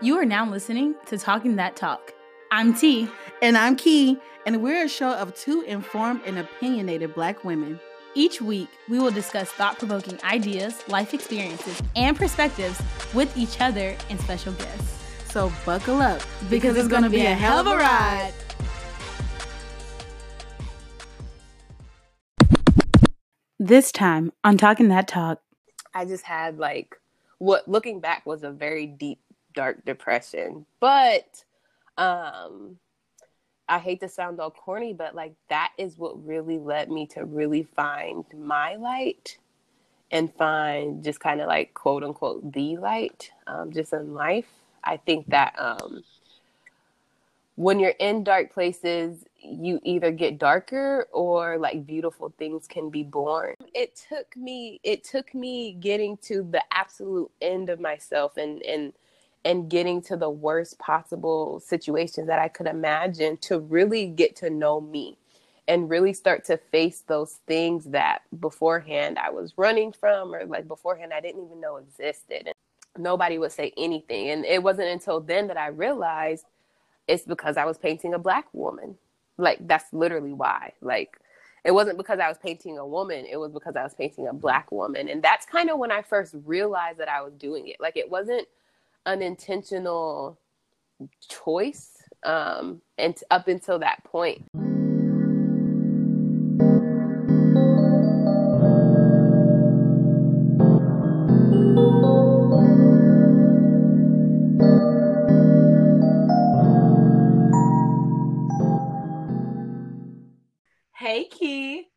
You are now listening to Talking That Talk. I'm T. And I'm Key, and we're a show of two informed and opinionated black women. Each week, we will discuss thought provoking ideas, life experiences, and perspectives with each other and special guests. So buckle up because, because it's going to be a hell of a ride. This time on Talking That Talk, I just had like what looking back was a very deep dark depression. But um I hate to sound all corny, but like that is what really led me to really find my light and find just kind of like quote unquote the light um, just in life. I think that um, when you're in dark places, you either get darker or like beautiful things can be born. It took me it took me getting to the absolute end of myself and and and getting to the worst possible situations that I could imagine to really get to know me and really start to face those things that beforehand I was running from or like beforehand I didn't even know existed. And nobody would say anything. And it wasn't until then that I realized it's because I was painting a black woman. Like that's literally why. Like it wasn't because I was painting a woman, it was because I was painting a black woman. And that's kind of when I first realized that I was doing it. Like it wasn't unintentional choice um, and t- up until that point. Hey, Key.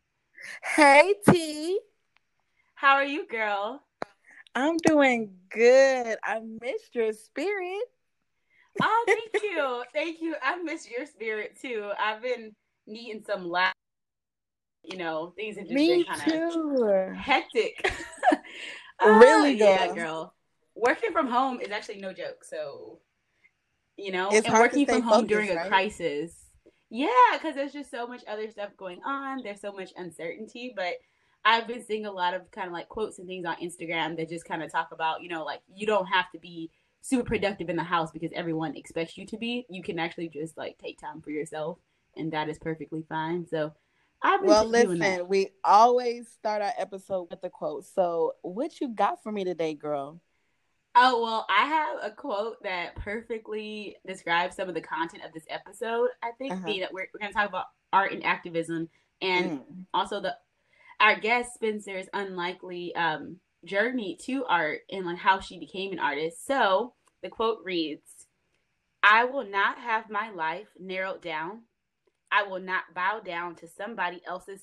Hey, T. How are you, girl? I'm doing good. I missed your spirit. Oh, thank you. thank you. I miss your spirit too. I've been needing some laugh. You know, things have just Me been kind of hectic. really, uh, yeah, girl. Working from home is actually no joke. So, you know, it's and working from home focused, during right? a crisis. Yeah, because there's just so much other stuff going on. There's so much uncertainty, but I've been seeing a lot of kind of like quotes and things on Instagram that just kind of talk about, you know, like you don't have to be super productive in the house because everyone expects you to be. You can actually just like take time for yourself, and that is perfectly fine. So, I've been well, listen, we always start our episode with a quote. So, what you got for me today, girl? Oh, well, I have a quote that perfectly describes some of the content of this episode. I think Uh-huh. being that we're, we're going to talk about art and activism and Mm. also the our guest Spencer's unlikely um, journey to art and like how she became an artist. So the quote reads, "I will not have my life narrowed down. I will not bow down to somebody else's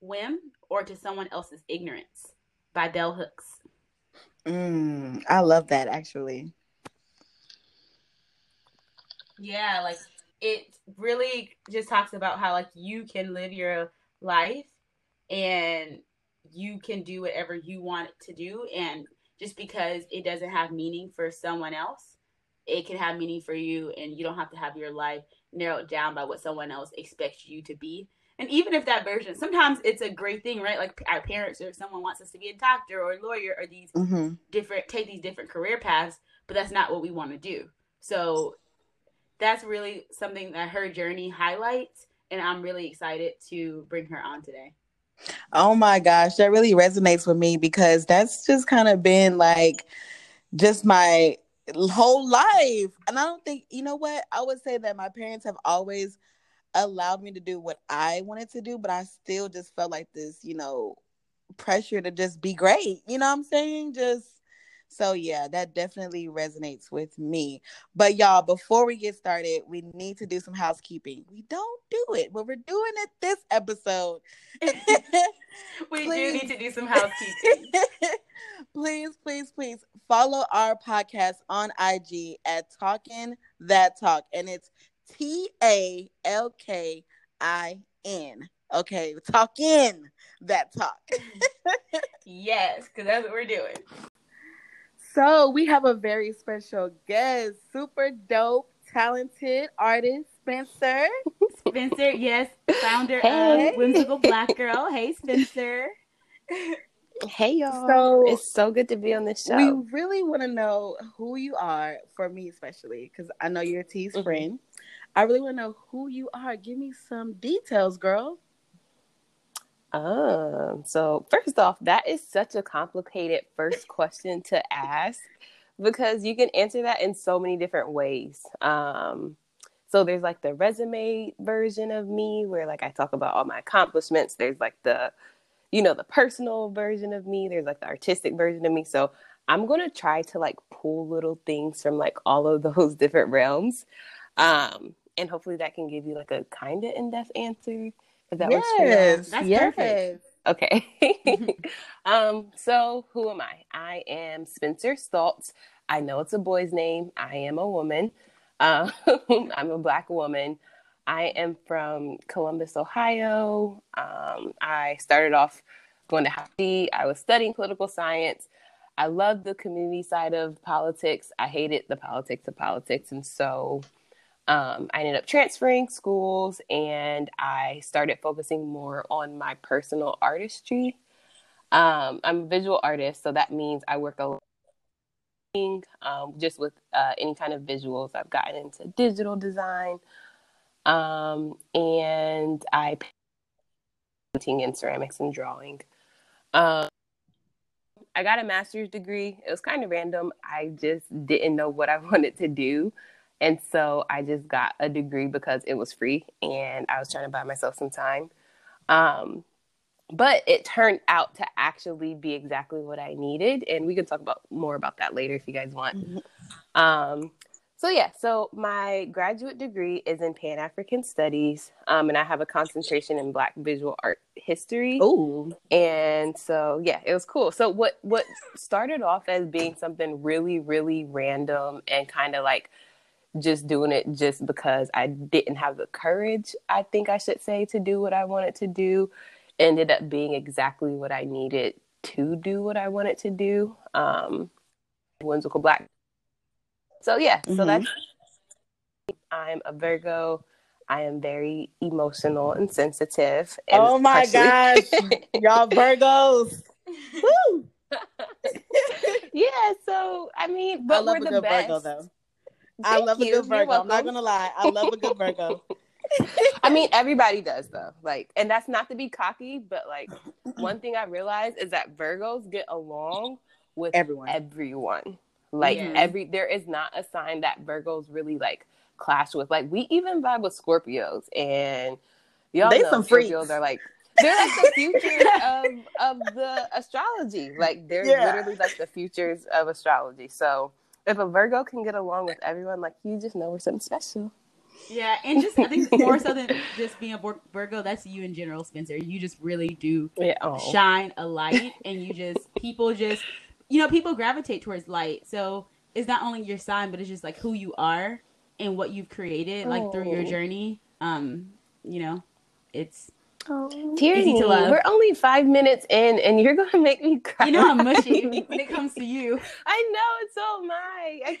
whim or to someone else's ignorance." By Bell Hooks. Mm, I love that actually. Yeah, like it really just talks about how like you can live your life and you can do whatever you want to do and just because it doesn't have meaning for someone else, it can have meaning for you and you don't have to have your life narrowed down by what someone else expects you to be. And even if that version, sometimes it's a great thing, right? Like our parents or someone wants us to be a doctor or a lawyer or these hmm different take these different career paths, but that's not what we want to do. So that's really something that her journey highlights, and I'm really excited to bring her on today. Oh my gosh, that really resonates with me because that's just kind of been like just my whole life. And I don't think, you know what? I would say that my parents have always allowed me to do what I wanted to do, but I still just felt like this, you know, pressure to just be great. You know what I'm saying? Just so yeah, that definitely resonates with me. But y'all, before we get started, we need to do some housekeeping. We don't do it, but we're doing it this episode. we do need to do some housekeeping. please, please, please follow our podcast on IG at Talking That Talk, and it's T A L K I N. Okay, talking that talk. yes, because that's what we're doing. So we have a very special guest, super dope, talented artist, Spencer. Spencer, yes, founder Hey. of Whimsical Black Girl. Hey, Spencer. Hey y'all. So- it's so good to be on this show. We really want to know who you are, for me especially, because I know you're T's Mhm. friend. I really want to know who you are. Give me some details, girl. Um, so first off, that is such a complicated first question to ask because you can answer that in so many different ways. Um, so there's like the resume version of me where like I talk about all my accomplishments. There's like the, you know, the personal version of me. There's like the artistic version of me. So I'm gonna try to like pull little things from like all of those different realms. Um, and hopefully that can give you like a kind of in-depth answer if that works for you. yes, That's yes. perfect. Okay. um, so who am I? I am Spencer Stoltz. I know it's a boy's name. I am a woman. Um, I'm a black woman. I am from Columbus, Ohio. Um, I started off going to Hawaii. I was studying political science. I loved the community side of politics. I hated the politics of politics. And so um, I ended up transferring schools and I started focusing more on my personal artistry. Um, I'm a visual artist, so that means I work a lot um, just with uh, any kind of visuals. I've gotten into digital design um, and I painting and ceramics and drawing. Um, I got a master's degree. It was kind of random. I just didn't know what I wanted to do. And so I just got a degree because it was free and I was trying to buy myself some time. Um, but it turned out to actually be exactly what I needed. And we can talk about more about that later if you guys want. Um, so yeah, so my graduate degree is in Pan African Studies, um, and I have a concentration in Black visual art history. Ooh, And so yeah, it was cool. So what what started off as being something really really random and kind of like just doing it just because I didn't have the courage, I think I should say, to do what I wanted to do, ended up being exactly what I needed to do what I wanted to do. Um, whimsical black. So yeah, so Mhm. that's I'm a Virgo. I am very emotional and sensitive. And Oh my partially- y'all Virgos. Woo! yeah, so I mean, I but love we're the best. Virgo though. I love you. a good Virgo. I'm not gonna lie. I love a good Virgo. I mean, everybody does though. Like, and that's not to be cocky, but like, one thing I realized is that Virgos get along with Everyone. everyone. Like Yeah. every, there is not a sign that Virgos really like clash with. Like, we even vibe with Scorpios, and y'all they know some Scorpios are like. They're like the future of of the astrology. Like they're Yeah. literally like the futures of astrology. So if a Virgo can get along with everyone, like you just know we're something special. Yeah, and just I think more so than just being a Virgo, that's you in general, Spencer. You just really do Yeah. Oh. shine a light, and you just people just you know people gravitate towards light. So it's not only your sign, but it's just like who you are and what you've created, like through your Oh. journey. Um, you know, it's Tierney, Easy to love. we're only five minutes in, and you're gonna make me cry. you know I'm mushy when it comes to you. I know it's all my. I. I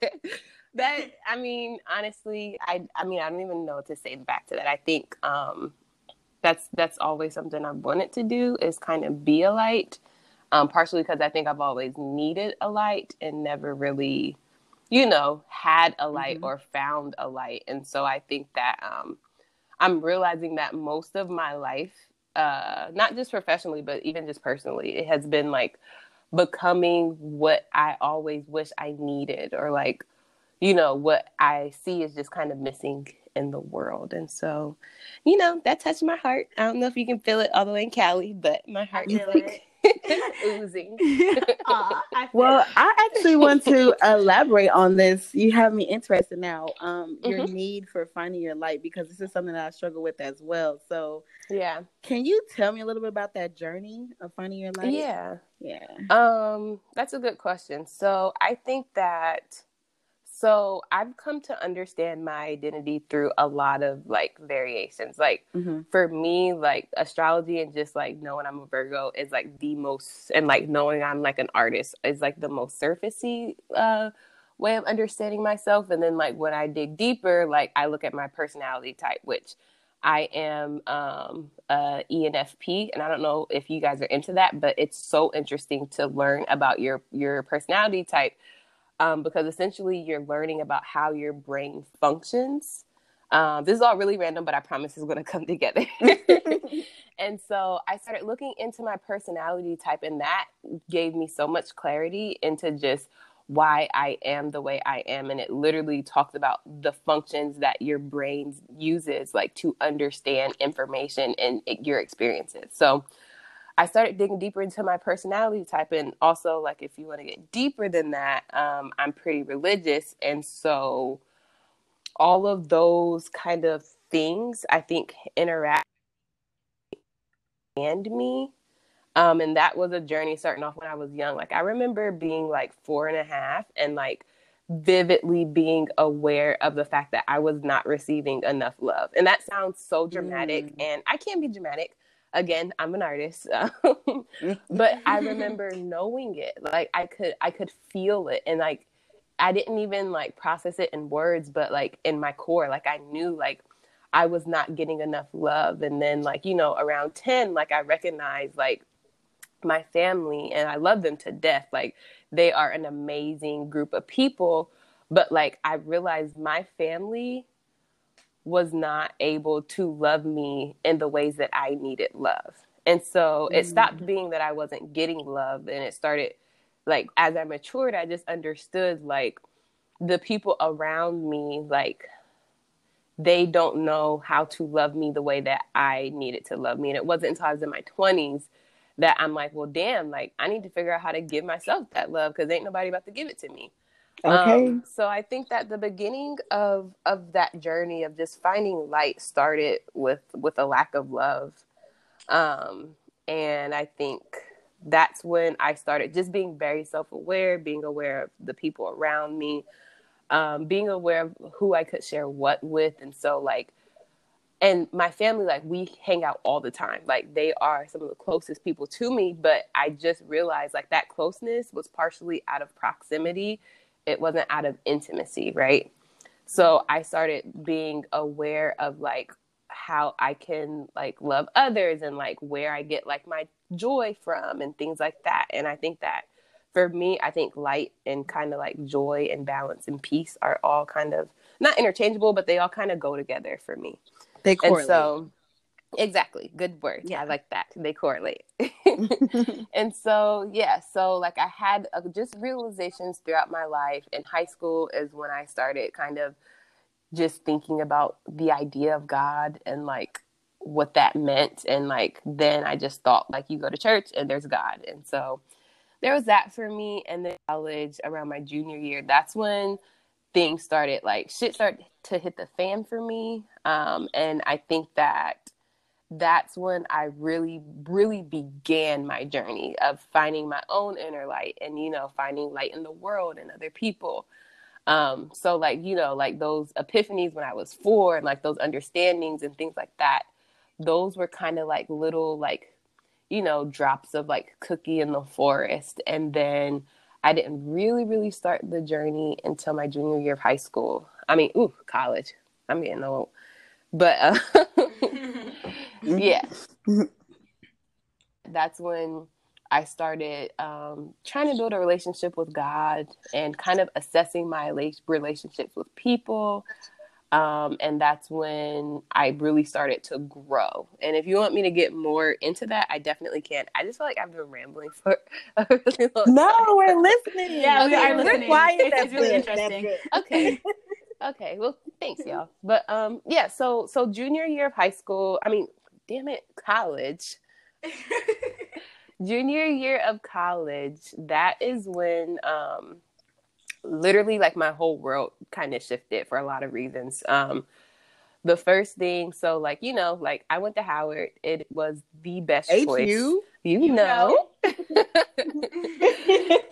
can't. that I mean, honestly, I I mean, I don't even know what to say back to that. I think um, that's that's always something I've wanted to do is kind of be a light. Um, partially because I think I've always needed a light and never really, you know, had a light Mhm. or found a light. And so I think that um, I'm realizing that most of my life, uh, not just professionally, but even just personally, it has been like becoming what I always wish I needed, or like, you know, what I see is just kind of missing in the world. And so, you know, that touched my heart. I don't know if you can feel it all the way in Cali, but my heart is like oozing. Aw, I Well. I actually want to elaborate on this. You have me interested now. Um, your Mhm. need for finding your light because this is something that I struggle with as well. So, Yeah. can you tell me a little bit about that journey of finding your light? Yeah. yeah. Um, that's a good question. So I think that so I've come to understand my identity through a lot of like variations. Like hmm for me, like astrology and just like knowing I'm a Virgo is like the most and like knowing I'm like an artist is like the most surfacey uh way of understanding myself. And then like when I dig deeper, like I look at my personality type, which I am um, ENFP, and I don't know if you guys are into that, but it's so interesting to learn about your your personality type um, because essentially you're learning about how your brain functions. Um, this is all really random, but I promise it's going to come together. and so I started looking into my personality type, and that gave me so much clarity into just why I am the way I am. And it literally talks about the functions that your brain uses, like to understand information and your experiences. So I started digging deeper into my personality type. And also, like, if you want to get deeper than that, um, I'm pretty religious. And so all of those kind of things, I think, interact and me um, and that was a journey starting off when I was young. Like I remember being like four and a half and like vividly being aware of the fact that I was not receiving enough love. And that sounds so dramatic. Mm. And I can't be dramatic. Again, I'm an artist. Mm. but I remember knowing it. Like I could I could feel it and like I didn't even like process it in words, but like in my core, like I knew like I was not getting enough love. And then like, you know, around 10, like I recognized like my family and I love them to death. Like they are an amazing group of people, but like I realized my family was not able to love me in the ways that I needed love. And so it mm. stopped being that I wasn't getting love and it started like as I matured I just understood like the people around me like they don't know how to love me the way that I needed to love me. And it wasn't until I was in my 20s that I'm like, well, damn, like I need to figure out how to give myself that love because ain't nobody about to give it to me. Okay. Um, so I think that the beginning of of that journey of just finding light started with with a lack of love, um, and I think that's when I started just being very self aware, being aware of the people around me, um, being aware of who I could share what with, and so like and my family like we hang out all the time. Like they are some of the closest people to me but i just realized like that closeness was partially out of proximity it wasn't out of intimacy right? So i started being aware of like how i can like love others and like where i get like my joy from and things like that. And i think that for me i think light and kind of like joy and balance and peace are all kind of not interchangeable but they all kind of go together for me. They correlate. And so, exactly, good word. Yeah, I like that. They correlate. and so, yeah, so like I had uh, just realizations throughout my life. In high school is when I started kind of just thinking about the idea of God and like what that meant. And like then I just thought like you go to church and there's God. And so there was that for me. And then college around my junior year, that's when things started like shit started to hit the fan for me. Um, and I think that that's when I really, really began my journey of finding my own inner light and, you know, finding light in the world and other people. Um, so like, you know, like those epiphanies when I was four and like those understandings and things like that, those were kind of like little like, you know, drops of like cookie in the forest. And then I didn't really, really start the journey until my junior year of high school. I mean, ooh, college. I'm getting old. But uh, yeah, that's when I started um, trying to build a relationship with God and kind of assessing my relationships with people. Um, and that's when I really started to grow. And if you want me to get more into that, I definitely can. I just feel like I've been rambling for a really long no, time. No, we're listening. Yeah, okay, we are listening. Quiet. It's, it's really interesting. Okay. okay. Well, thanks, y'all. But um, yeah. So so junior year of high school. I mean, damn it, college. junior year of college. That is when um literally like my whole world kind of shifted for a lot of reasons. Um, the first thing, so like you know, like I went to Howard. It was the best H-U? choice. You, you know. know.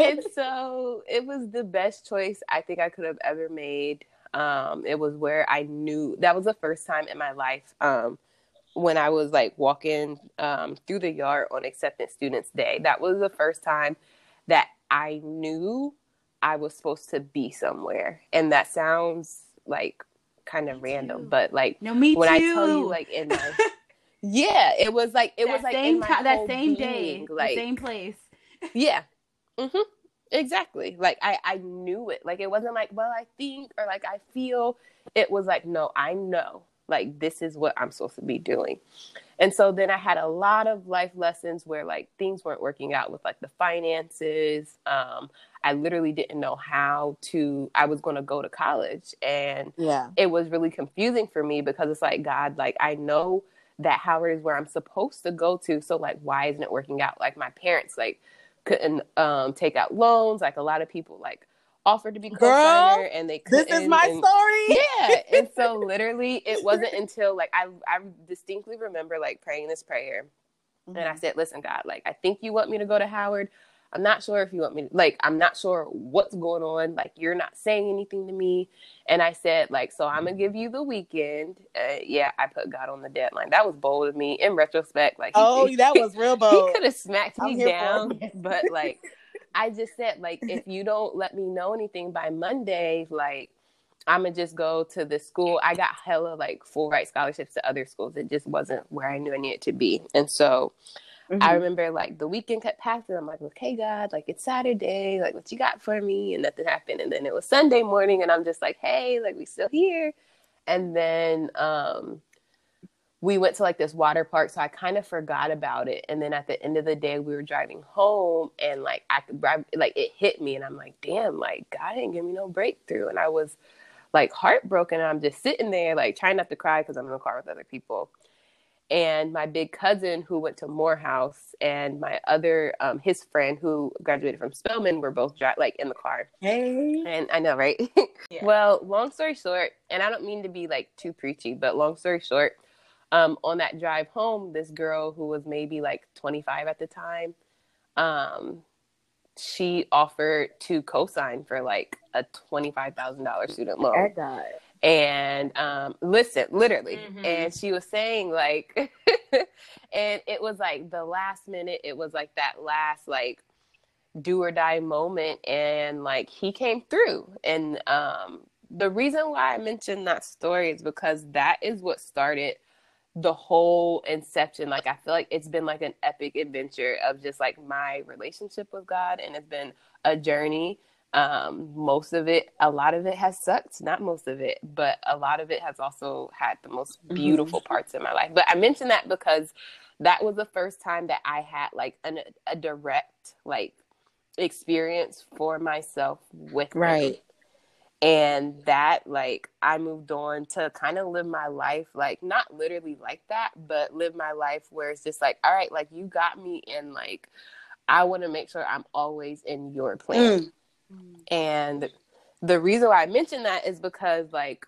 and so it was the best choice I think I could have ever made. Um, it was where I knew that was the first time in my life um, when I was like walking um, through the yard on acceptance students day. That was the first time that I knew I was supposed to be somewhere. And that sounds like kind of Me random, too. but like No, me when too. I tell you like in my yeah, it was like it that was like same in my ti- that same being, day, like the same place. yeah. hmm Exactly. Like I I knew it. Like it wasn't like, well, I think or like I feel. It was like, no, I know. Like this is what I'm supposed to be doing. And so then I had a lot of life lessons where like things weren't working out with like the finances. Um I literally didn't know how to I was going to go to college and Yeah. it was really confusing for me because it's like God, like I know that Howard is where I'm supposed to go to. So like why isn't it working out? Like my parents like couldn't um take out loans. Like a lot of people like offered to be Girl, co-signer and they couldn't. This is my and- story. yeah. And so literally it wasn't until like I I distinctly remember like praying this prayer and I said, listen, God, like, I think you want me to go to Howard. I'm not sure if you want me to, like, I'm not sure what's going on. Like, you're not saying anything to me. And I said, like, so I'm going to give you the weekend. Uh, yeah, I put God on the deadline. That was bold of me in retrospect. Like, he- Oh, that was real bold. he could have smacked me down, but like I just said, like if you don't let me know anything by Monday, like I'm gonna just go to the school. I got hella like full ride scholarships to other schools. It just wasn't where I knew I needed to be, and so I Mhm. remember like the weekend kept passing. I'm like, okay, God, like it's Saturday, like what you got for me? And nothing happened. And then it was Sunday morning, and I'm just like, hey, like we still here. And then um, we went to like this water park, so I kind of forgot about it. And then at the end of the day, we were driving home, and like I like it hit me, and I'm like, damn, like God didn't give me no breakthrough, and I was like heartbroken. And I'm just sitting there, like trying not to cry because I'm in the car with other people and my big cousin who went to Morehouse and my other um, his friend who graduated from Spelman were both dri- like in the car. Hey. And I know, right? Yeah. well, long story short, and I don't mean to be like too preachy, but long story short, um, on that drive home, this girl who was maybe like 25 at the time, um, she offered to co-sign for like a $25,000 student loan God. and um listen literally Mhm. and she was saying like and it was like the last minute it was like that last like do or die moment and like he came through and um the reason why i mentioned that story is because that is what started the whole inception like i feel like it's been like an epic adventure of just like my relationship with god and it's been a journey um most of it a lot of it has sucked not most of it but a lot of it has also had the most Mhm. beautiful parts in my life but i mentioned that because that was the first time that i had like an, a direct like experience for myself with. Right. And that like i moved on to kind of live my life like not literally like that but live my life where it's just like all right like you got me and like i want to make sure i'm always in your plan Mm. and the reason why I mention that is because, like,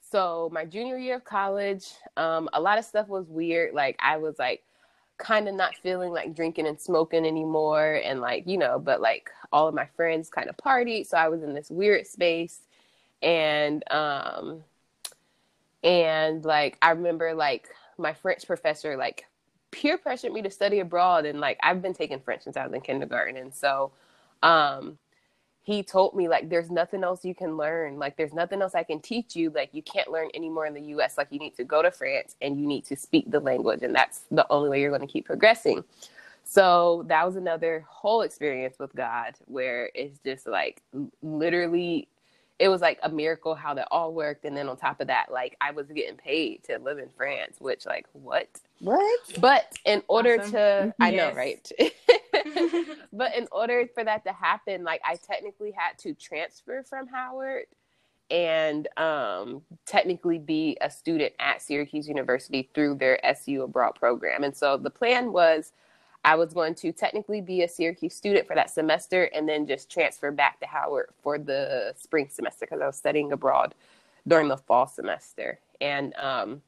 so my junior year of college, um, a lot of stuff was weird. Like, I was like kind of not feeling like drinking and smoking anymore. And, like, you know, but like all of my friends kind of partied. So I was in this weird space. And, um, and like, I remember like my French professor, like, peer pressured me to study abroad. And, like, I've been taking French since I was in kindergarten. And so, um, he told me like there's nothing else you can learn like there's nothing else i can teach you like you can't learn anymore in the us like you need to go to france and you need to speak the language and that's the only way you're going to keep progressing so that was another whole experience with god where it's just like literally it was like a miracle how that all worked and then on top of that like i was getting paid to live in france which like what What? but in order Awesome. to i know right but in order for that to happen like i technically had to transfer from howard and um, technically be a student at syracuse university through their su abroad program and so the plan was i was going to technically be a syracuse student for that semester and then just transfer back to howard for the spring semester because i was studying abroad during the fall semester. And um,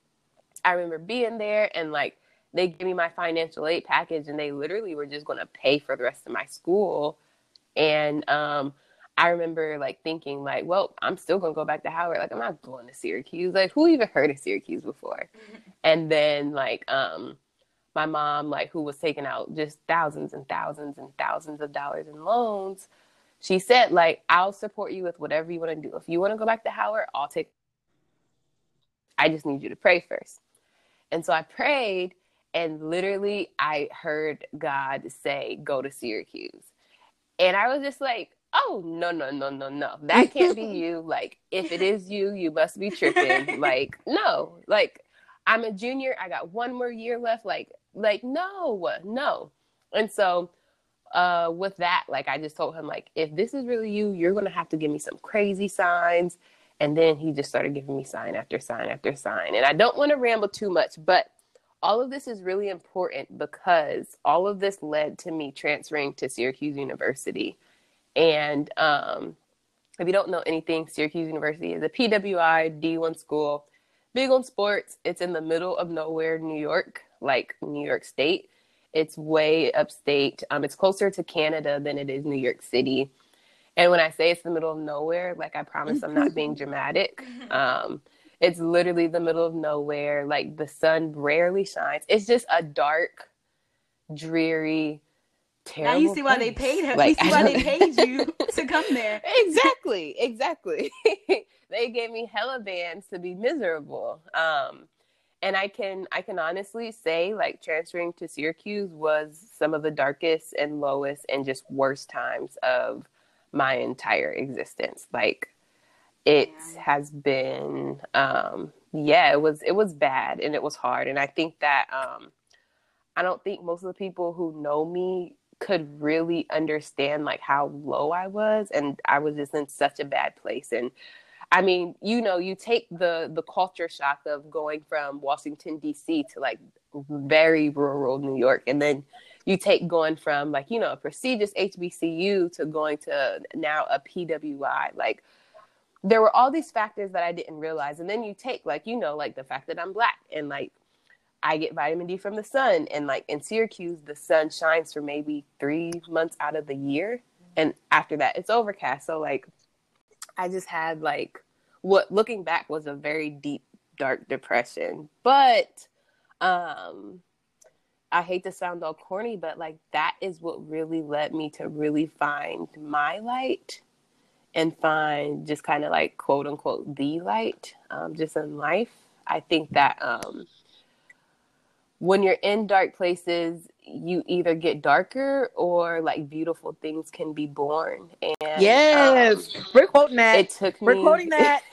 i remember being there and like they gave me my financial aid package and they literally were just going to pay for the rest of my school. And um i remember like thinking like well i'm still going to go back to howard. Like i'm not going to syracuse. Like who even heard of syracuse before? And then like um my mom like who was taking out just thousands and thousands and thousands of dollars in loans she said like i'll support you with whatever you want to do if you want to go back to howard i'll take I just need you to pray first. And so I prayed, and literally, I heard God say, Go to Syracuse. And I was just like, Oh, no, no, no, no, no. That can't be you. Like, if it is you, you must be tripping. like, no. Like, I'm a junior. I got one more year left. Like, like, no, no. And so, uh, with that, like, I just told him, like, if this is really you, you're to have to give me some crazy signs. And then he just started giving me sign after sign after sign. And I don't want to ramble too much, but all of this is really important because all of this led to me transferring to Syracuse University. And um, if you don't know anything, Syracuse University is a PWI D1 school, big on sports. It's in the middle of nowhere, New York, like New York State. It's way upstate. Um, it's closer to Canada than it is New York City. And when I say it's the middle of nowhere, like I promise I'm not being dramatic. Um, it's literally the middle of nowhere. Like the sun rarely shines. It's just a dark, dreary, terrible. Now you see why they paid him. Like, you see why they paid you to come there. exactly, exactly. they gave me hella bands to be miserable. Um, and I can I can honestly say like transferring to Syracuse was some of the darkest and lowest and just worst times of my entire existence. Like it Yeah. has been um yeah, it was it was bad and it was hard. And I think that um I don't think most of the people who know me could really understand like how low I was and I was just in such a bad place and I mean, you know, you take the the culture shock of going from Washington D.C. to like very rural New York, and then you take going from like you know a prestigious HBCU to going to now a PWI. Like there were all these factors that I didn't realize, and then you take like you know like the fact that I'm black and like I get vitamin D from the sun, and like in Syracuse, the sun shines for maybe three months out of the year, and after that, it's overcast. So like I just had like what looking back was a very deep dark depression. But um I hate to sound all corny, but like that is what really led me to really find my light and find just kind of like quote unquote the light um, just in life. I think that um, when you're in dark places, you either get darker or like beautiful things can be born. And Yes, um, we're quoting that. it took me. we're quoting that.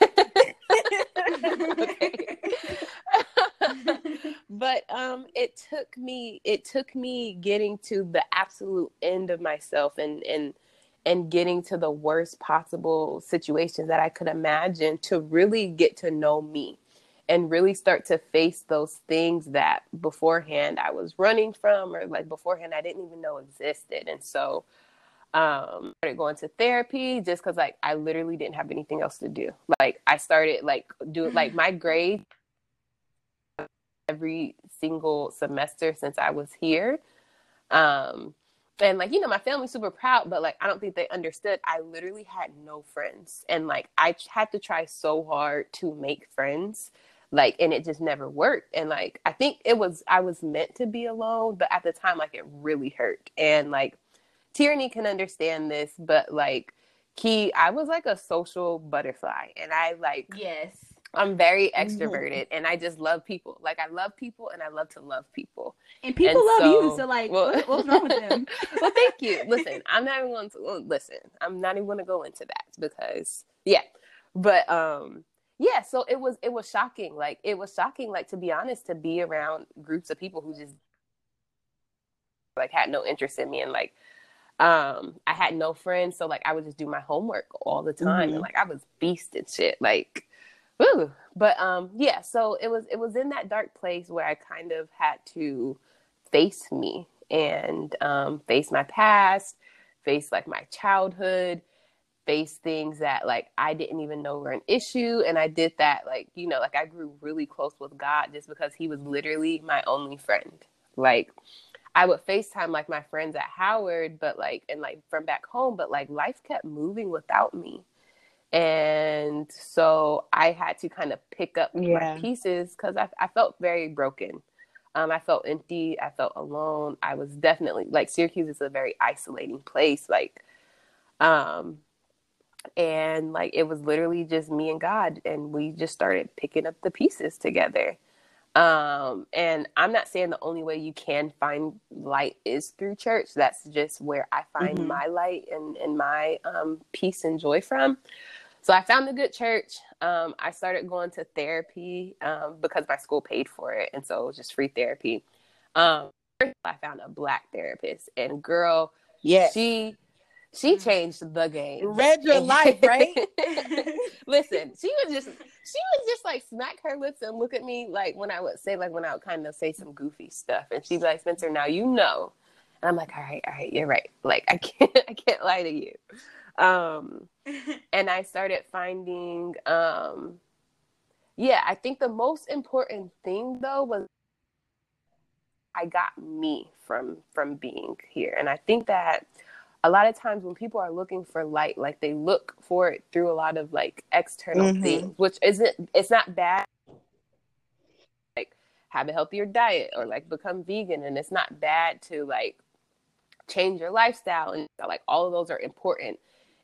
But um it took me it took me getting to the absolute end of myself and and and getting to the worst possible situations that I could imagine to really get to know me and really start to face those things that beforehand I was running from or like beforehand I didn't even know existed. And so um started going to therapy just because like I literally didn't have anything else to do. Like I started like do like my grades every single semester since I was here. Um and like you know my family's super proud but like i don't think they understood i literally had no friends and like i had to try so hard to make friends like and it just never worked and like i think it was i was meant to be alone but at the time like it really hurt and like Tierney can understand this but like key i was like a social butterfly and i like yes. i'm very extroverted and i just love people like i love people and i love to love people And people And love you. so- So like, well- what, what's wrong with them? well, thank you. Listen, I'm not even going to listen. I'm not even going to go into that because yeah, but um, yeah. So it was it was shocking. Like it was shocking. Like to be honest, to be around groups of people who just like had no interest in me and like um I had no friends, so like I would just do my homework all the time Mhm. and like I was beast and shit. Like Woo. But um yeah, so it was it was in that dark place where I kind of had to face me and um face my past, face like my childhood, face things that like I didn't even know were an issue and I did that like, you know, like I grew really close with God just because he was literally my only friend. Like I would FaceTime like my friends at Howard, but like and like from back home, but like life kept moving without me. And so I had to kind of pick up Yeah. my pieces because I, I felt very broken. Um, I felt empty. I felt alone. I was definitely like Syracuse is a very isolating place. Like, um, and like it was literally just me and God, and we just started picking up the pieces together. Um, and I'm not saying the only way you can find light is through church. That's just where I find mm-hmm. my light and, and my um, peace and joy from. So I found a good church. Um, I started going to therapy um, because my school paid for it, and so it was just free therapy. Um, I found a black therapist, and girl, yeah, she she changed the game. Read your life, right? Listen, she was just she would just like smack her lips and look at me like when I would say like when I would kind of say some goofy stuff, and she'd be like, "Spencer, now you know," and I'm like, "All right, all right, you're right. Like I can't I can't lie to you." Um, and I started finding, um, yeah, I think the most important thing though was I got me from from being here, and I think that a lot of times when people are looking for light, like they look for it through a lot of like external mm-hmm. things, which isn't it's not bad. Like have a healthier diet or like become vegan, and it's not bad to like change your lifestyle, and like all of those are important,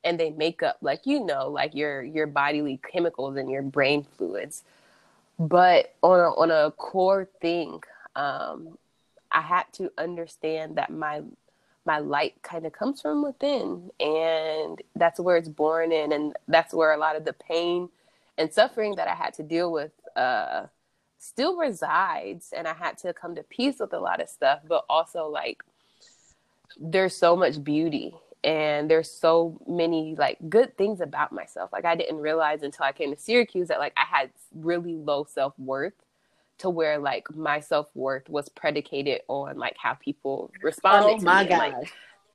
and they make up like you know like your your bodily chemicals and your brain fluids. But on a, on a core thing, um, I had to understand that my my light kind of comes from within and that's where it's born in and that's where a lot of the pain and suffering that i had to deal with uh, still resides and i had to come to peace with a lot of stuff but also like there's so much beauty and there's so many like good things about myself. Like i didn't realize until i came to syracuse that like i had really low self-worth to where like my self worth was predicated on like how people responded oh, to my me God. like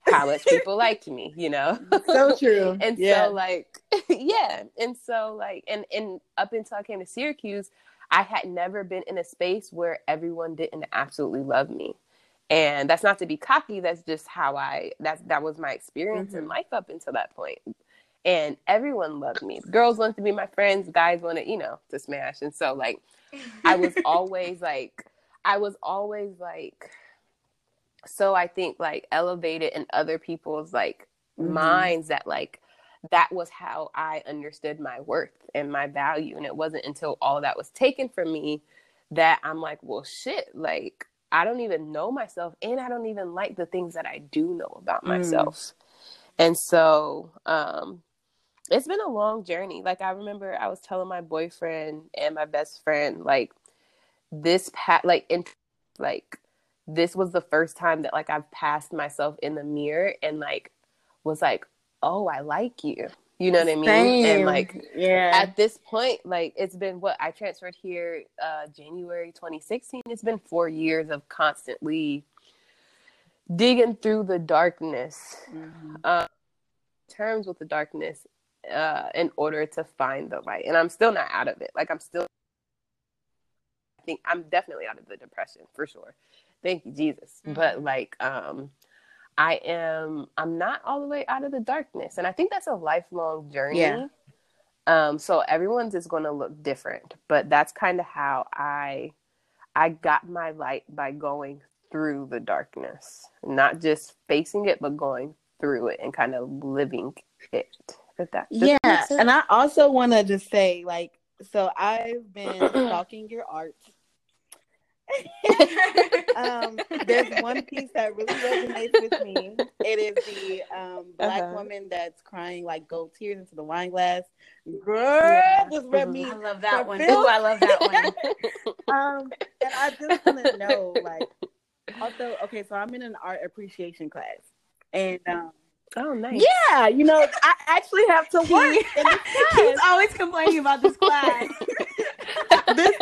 how much people liked me, you know. So true. and yeah. so like yeah. And so like and and up until I came to Syracuse, I had never been in a space where everyone didn't absolutely love me. And that's not to be cocky, that's just how I that that was my experience mm-hmm. in life up until that point. And everyone loved me. Girls wanted to be my friends, guys wanted, you know, to smash. And so like I was always like, I was always like, so I think like elevated in other people's like mm-hmm. minds that like that was how I understood my worth and my value. And it wasn't until all that was taken from me that I'm like, well, shit, like I don't even know myself and I don't even like the things that I do know about mm. myself. And so, um, it's been a long journey. Like I remember I was telling my boyfriend and my best friend like this pat like in like this was the first time that like I've passed myself in the mirror and like was like, "Oh, I like you." You know what I mean? Same. And like yeah. at this point like it's been what I transferred here uh January 2016. It's been 4 years of constantly digging through the darkness. Mm-hmm. Uh, terms with the darkness uh, in order to find the light. And I'm still not out of it. Like I'm still I think I'm definitely out of the depression for sure. Thank you, Jesus. Mm-hmm. But like um I am I'm not all the way out of the darkness. And I think that's a lifelong journey. Yeah. Um so everyone's is gonna look different. But that's kind of how I I got my light by going through the darkness. Not just facing it, but going through it and kind of living it that yeah and i also want to just say like so i've been stalking your art um, there's one piece that really resonates with me. It is the um, black uh-huh. woman that's crying like gold tears into the wine glass. Girl, yeah. just read me. I love that one. Ooh, I love that one. um, and I just want to know, like, also, okay, so I'm in an art appreciation class, and um, Oh, nice. Yeah, you know, I actually have to work. He's always complaining about this class. this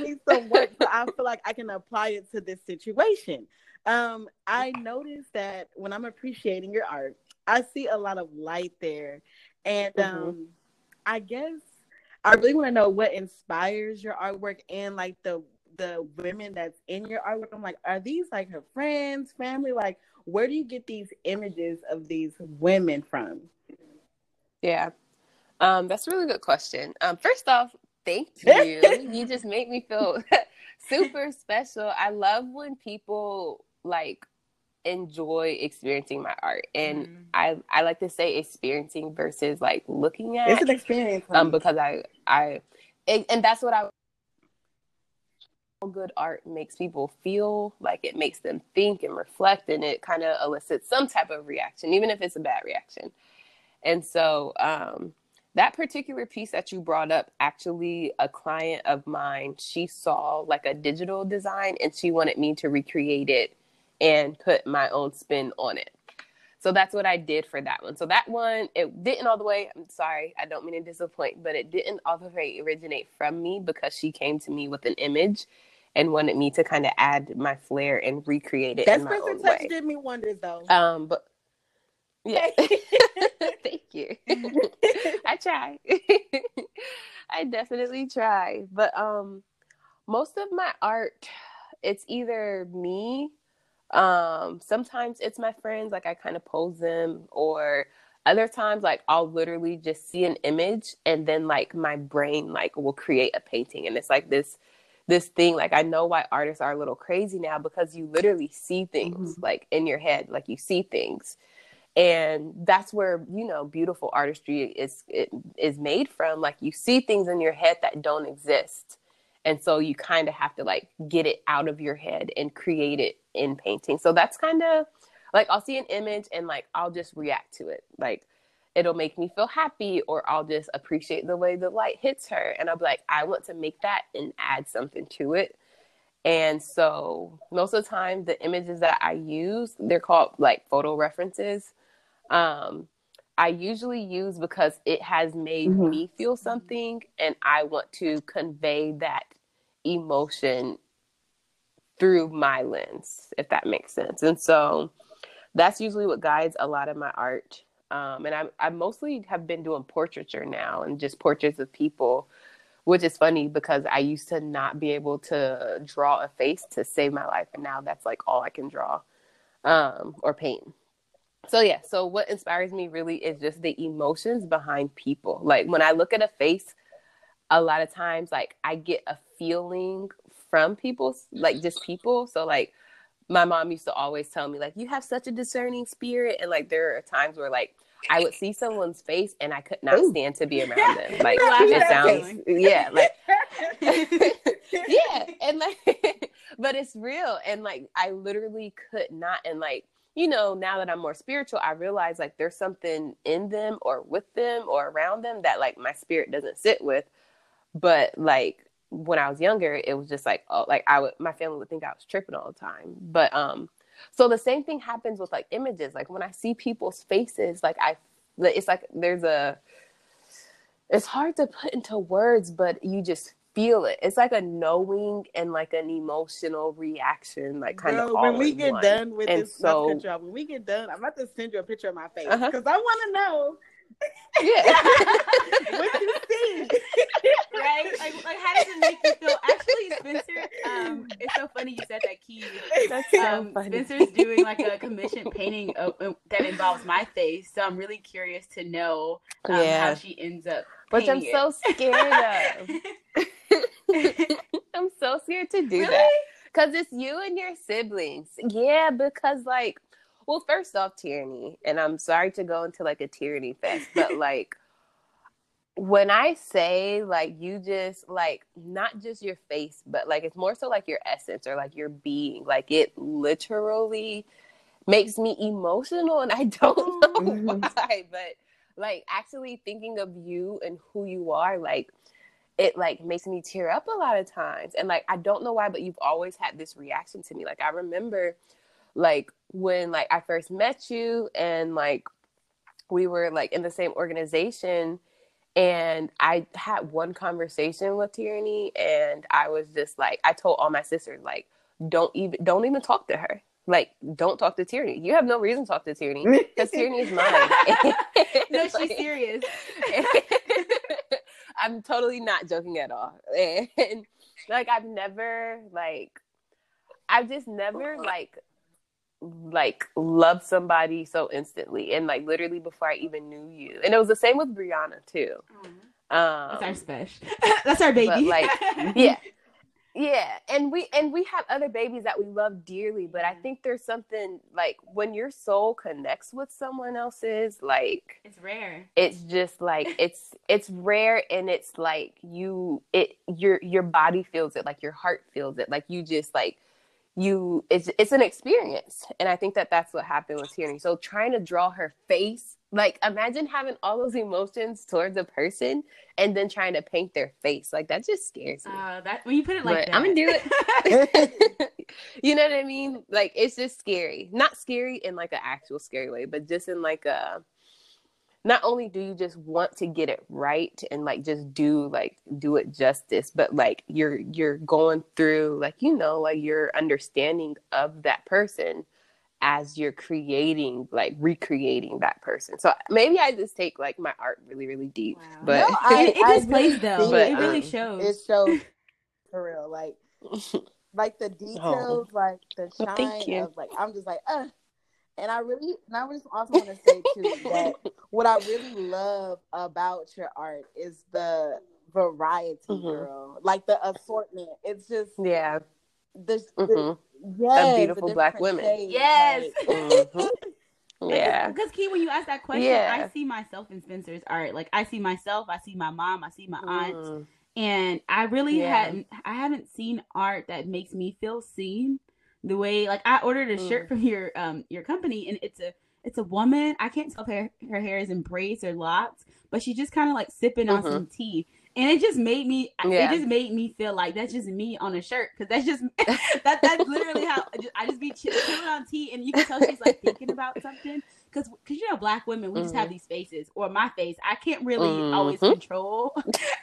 needs some work, so I feel like I can apply it to this situation. Um, I noticed that when I'm appreciating your art, I see a lot of light there, and mm-hmm. um, I guess I really want to know what inspires your artwork and like the the women that's in your artwork. I'm like, are these like her friends, family? Like, where do you get these images of these women from? Yeah, um, that's a really good question. Um, first off, thank you. you just make me feel super special. I love when people like enjoy experiencing my art and mm. I I like to say experiencing versus like looking at it's an experience um because I I it, and that's what I good art makes people feel like it makes them think and reflect and it kind of elicits some type of reaction even if it's a bad reaction. And so um that particular piece that you brought up actually a client of mine she saw like a digital design and she wanted me to recreate it and put my own spin on it. So that's what i did for that one. So that one it didn't all the way i'm sorry i don't mean to disappoint but it didn't all the way originate from me because she came to me with an image and wanted me to kind of add my flair and recreate it that in my own touch way. did me wonders though um but yeah. Thank you. I try. I definitely try. But um most of my art it's either me um sometimes it's my friends like I kind of pose them or other times like I'll literally just see an image and then like my brain like will create a painting and it's like this this thing like I know why artists are a little crazy now because you literally see things mm-hmm. like in your head like you see things. And that's where you know beautiful artistry is it, is made from like you see things in your head that don't exist. And so you kind of have to like get it out of your head and create it in painting. So that's kind of like i'll see an image and like i'll just react to it. Like it'll make me feel happy or i'll just appreciate the way the light hits her and i'll be like i want to make that and add something to it and so most of the time the images that i use they're called like photo references um, I usually use because it has made mm-hmm. me feel something and I want to convey that emotion through my lens, if that makes sense. And so that's usually what guides a lot of my art. Um, and I, I mostly have been doing portraiture now and just portraits of people, which is funny because I used to not be able to draw a face to save my life. And now that's like all I can draw um, or paint so yeah so what inspires me really is just the emotions behind people like when i look at a face a lot of times like i get a feeling from people like just people so like my mom used to always tell me like you have such a discerning spirit and like there are times where like I would see someone's face and I could not Ooh. stand to be around them. Like it sounds, yeah, like yeah, and like, but it's real. And like I literally could not. And like you know, now that I'm more spiritual, I realize like there's something in them or with them or around them that like my spirit doesn't sit with. But like when I was younger, it was just like, oh, like I would, my family would think I was tripping all the time. But, um, so the same thing happens with like images. Like when I see people's faces, like I, it's like there's a, it's hard to put into words, but you just feel it. It's like a knowing and like an emotional reaction, like kind Girl, of. when we get one. done with and this so, picture, when we get done, I'm about to send you a picture of my face because uh-huh. I want to know. Yeah. what do you see? right? Like, like, how does it make you feel? Actually, Spencer, um, it's so funny you said that key. That's so um, funny. Spencer's doing like a commission painting of, uh, that involves my face, so I'm really curious to know um, yeah. how she ends up. Which I'm it. so scared of. I'm so scared to do really? that because it's you and your siblings. Yeah, because like, well, first off, Tierney, and I'm sorry to go into like a Tierney fest, but like, when I say like you just like not just your face, but like it's more so like your essence or like your being, like it literally makes me emotional, and I don't know mm-hmm. why, but like actually thinking of you and who you are, like it like makes me tear up a lot of times. And like I don't know why, but you've always had this reaction to me. Like I remember like when like I first met you and like we were like in the same organization and I had one conversation with Tierney and I was just like I told all my sisters like don't even don't even talk to her. Like, don't talk to Tierney. You have no reason to talk to Tierney because is mine. no, she's like, serious. I'm totally not joking at all. And like I've never like I've just never like like love somebody so instantly and like literally before I even knew you. And it was the same with Brianna too. Um, That's our special. That's our baby. like yeah. yeah and we and we have other babies that we love dearly but i think there's something like when your soul connects with someone else's like it's rare it's just like it's it's rare and it's like you it your your body feels it like your heart feels it like you just like you it's it's an experience. And i think that that's what happened with tierney so trying to draw her face like imagine having all those emotions towards a person and then trying to paint their face. Like that just scares me. Uh, that when you put it like but that. I'm gonna do it. You know what i mean? Like it's just scary. Not scary in like an actual scary way but just in like a not only do you just want to get it right and like just do like do it justice but like you're you're going through like you know like your understanding of that person as you're creating like recreating that person. So maybe i just take like my art really really deep Wow. but No, I- it, it I displays really though. But, it really um, shows It shows. for real, like like the details, like the Well, thank shine you. of like I'm just like, uh and I really and I just also want to say too that what I really love about your art is the variety, Mhm. girl. Like the assortment. It's just yeah the, the Mhm. yes, the beautiful black women. shades, Yes. like- Mhm. yeah Because Key, when you ask that question, Yeah. I see myself in Spencer's art. Like I see myself, I see my mom, I see my aunt, Mm. and I really Yeah. hadn't, I haven't seen art that makes me feel seen. The way, like I ordered a Mm. shirt from your um your company, and it's a it's a woman. I can't tell if her her hair is in braids or locks, but she's just kind of like sipping on Mhm. some tea. And it just made me. Yeah. It just made me feel like that's just me on a shirt because that's just that. That's literally how I just, I just be chill- chilling on tea, and you can tell she's like thinking about something because because you know black women we just have these faces or my face I can't really always Mhm. control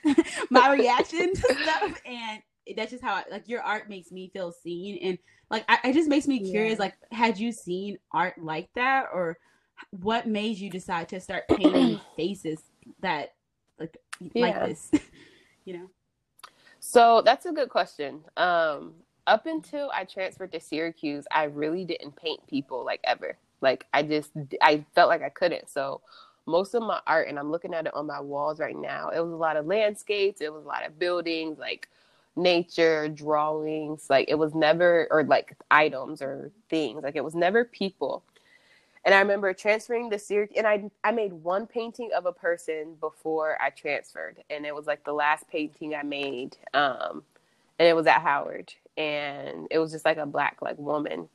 my reaction to stuff and that's just how I, like your art makes me feel seen and like I, it just makes me curious Yeah. like had you seen art like that or what made you decide to start painting faces that like like this you know So that's a good question. Um, up until I transferred to Syracuse, I really didn't paint people like ever. Like I just I felt like I couldn't. So most of my art, and I'm looking at it on my walls right now, it was a lot of landscapes, it was a lot of buildings, like nature, drawings. Like it was never or like items or things. Like it was never people. And I remember transferring to Syracuse, and I I made one painting of a person before I transferred, and it was like the last painting I made, um, and it was at Howard, and it was just like a black like woman.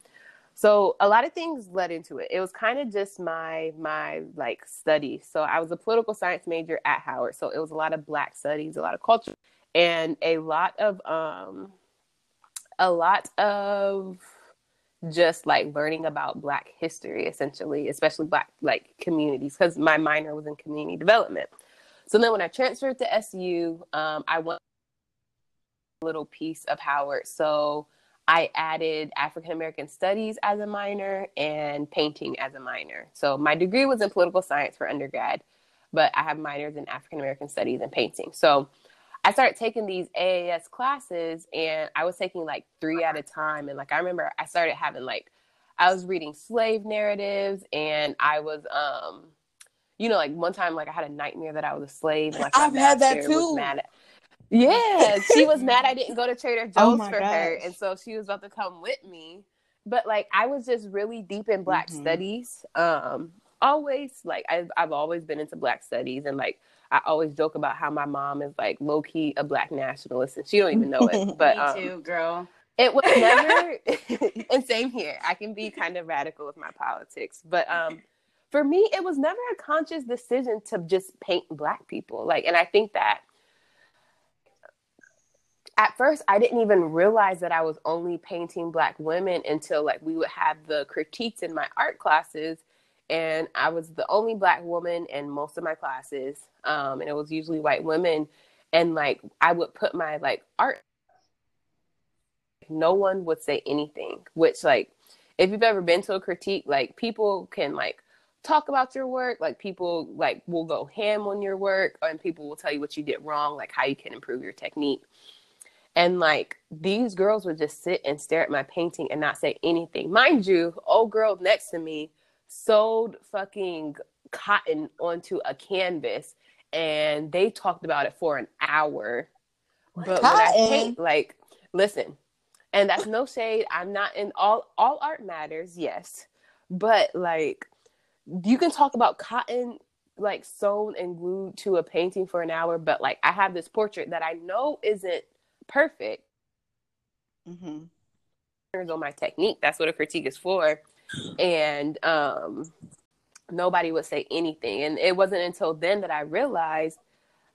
So a lot of things led into it. It was kind of just my my like study. So I was a political science major at Howard, so it was a lot of black studies, a lot of culture, and a lot of um, a lot of just like learning about black history essentially especially black like communities because my minor was in community development. So then when i transferred to su um, i went a little piece of howard. So i added african american studies as a minor and painting as a minor. So my degree was in political science for undergrad but i have minors in african american studies and painting. So I started taking these AAS classes and I was taking like three at a time. And like, I remember I started having like, I was reading slave narratives and I was, um, you know, like one time, like I had a nightmare that I was a slave. And, like I've had that too. mad at- yeah, she was mad I didn't go to Trader Joe's Oh for her. And so she was about to come with me. But like, I was just really deep in Black Mhm. studies. Um, always like I've, I've always been into Black studies and like, I always joke about how my mom is like low key a black nationalist and she don't even know it. But me um, too girl it was never and same here. I can be kind of radical with my politics. But um for me it was never a conscious decision to just paint black people. Like and I think that at first I didn't even realize that I was only painting black women until like we would have the critiques in my art classes and I was the only black woman in most of my classes. Um, and it was usually white women. And like I would put my like art no one would say anything, which like if you've ever been to a critique, like people can like talk about your work, like people like will go ham on your work and people will tell you what you did wrong, like how you can improve your technique. And like these girls would just sit and stare at my painting and not say anything. Mind you, old girl next to me sewed fucking cotton onto a canvas and they talked about it for an hour. But when I Cotton? paint, like listen, and that's no shade. I'm not in all all art matters, yes, but like you can talk about cotton like sewn and glued to a painting for an hour, but like I have this portrait that I know isn't perfect. Mm-hmm. On my technique, that's what a critique is for, and um, nobody would say anything. And it wasn't until then that I realized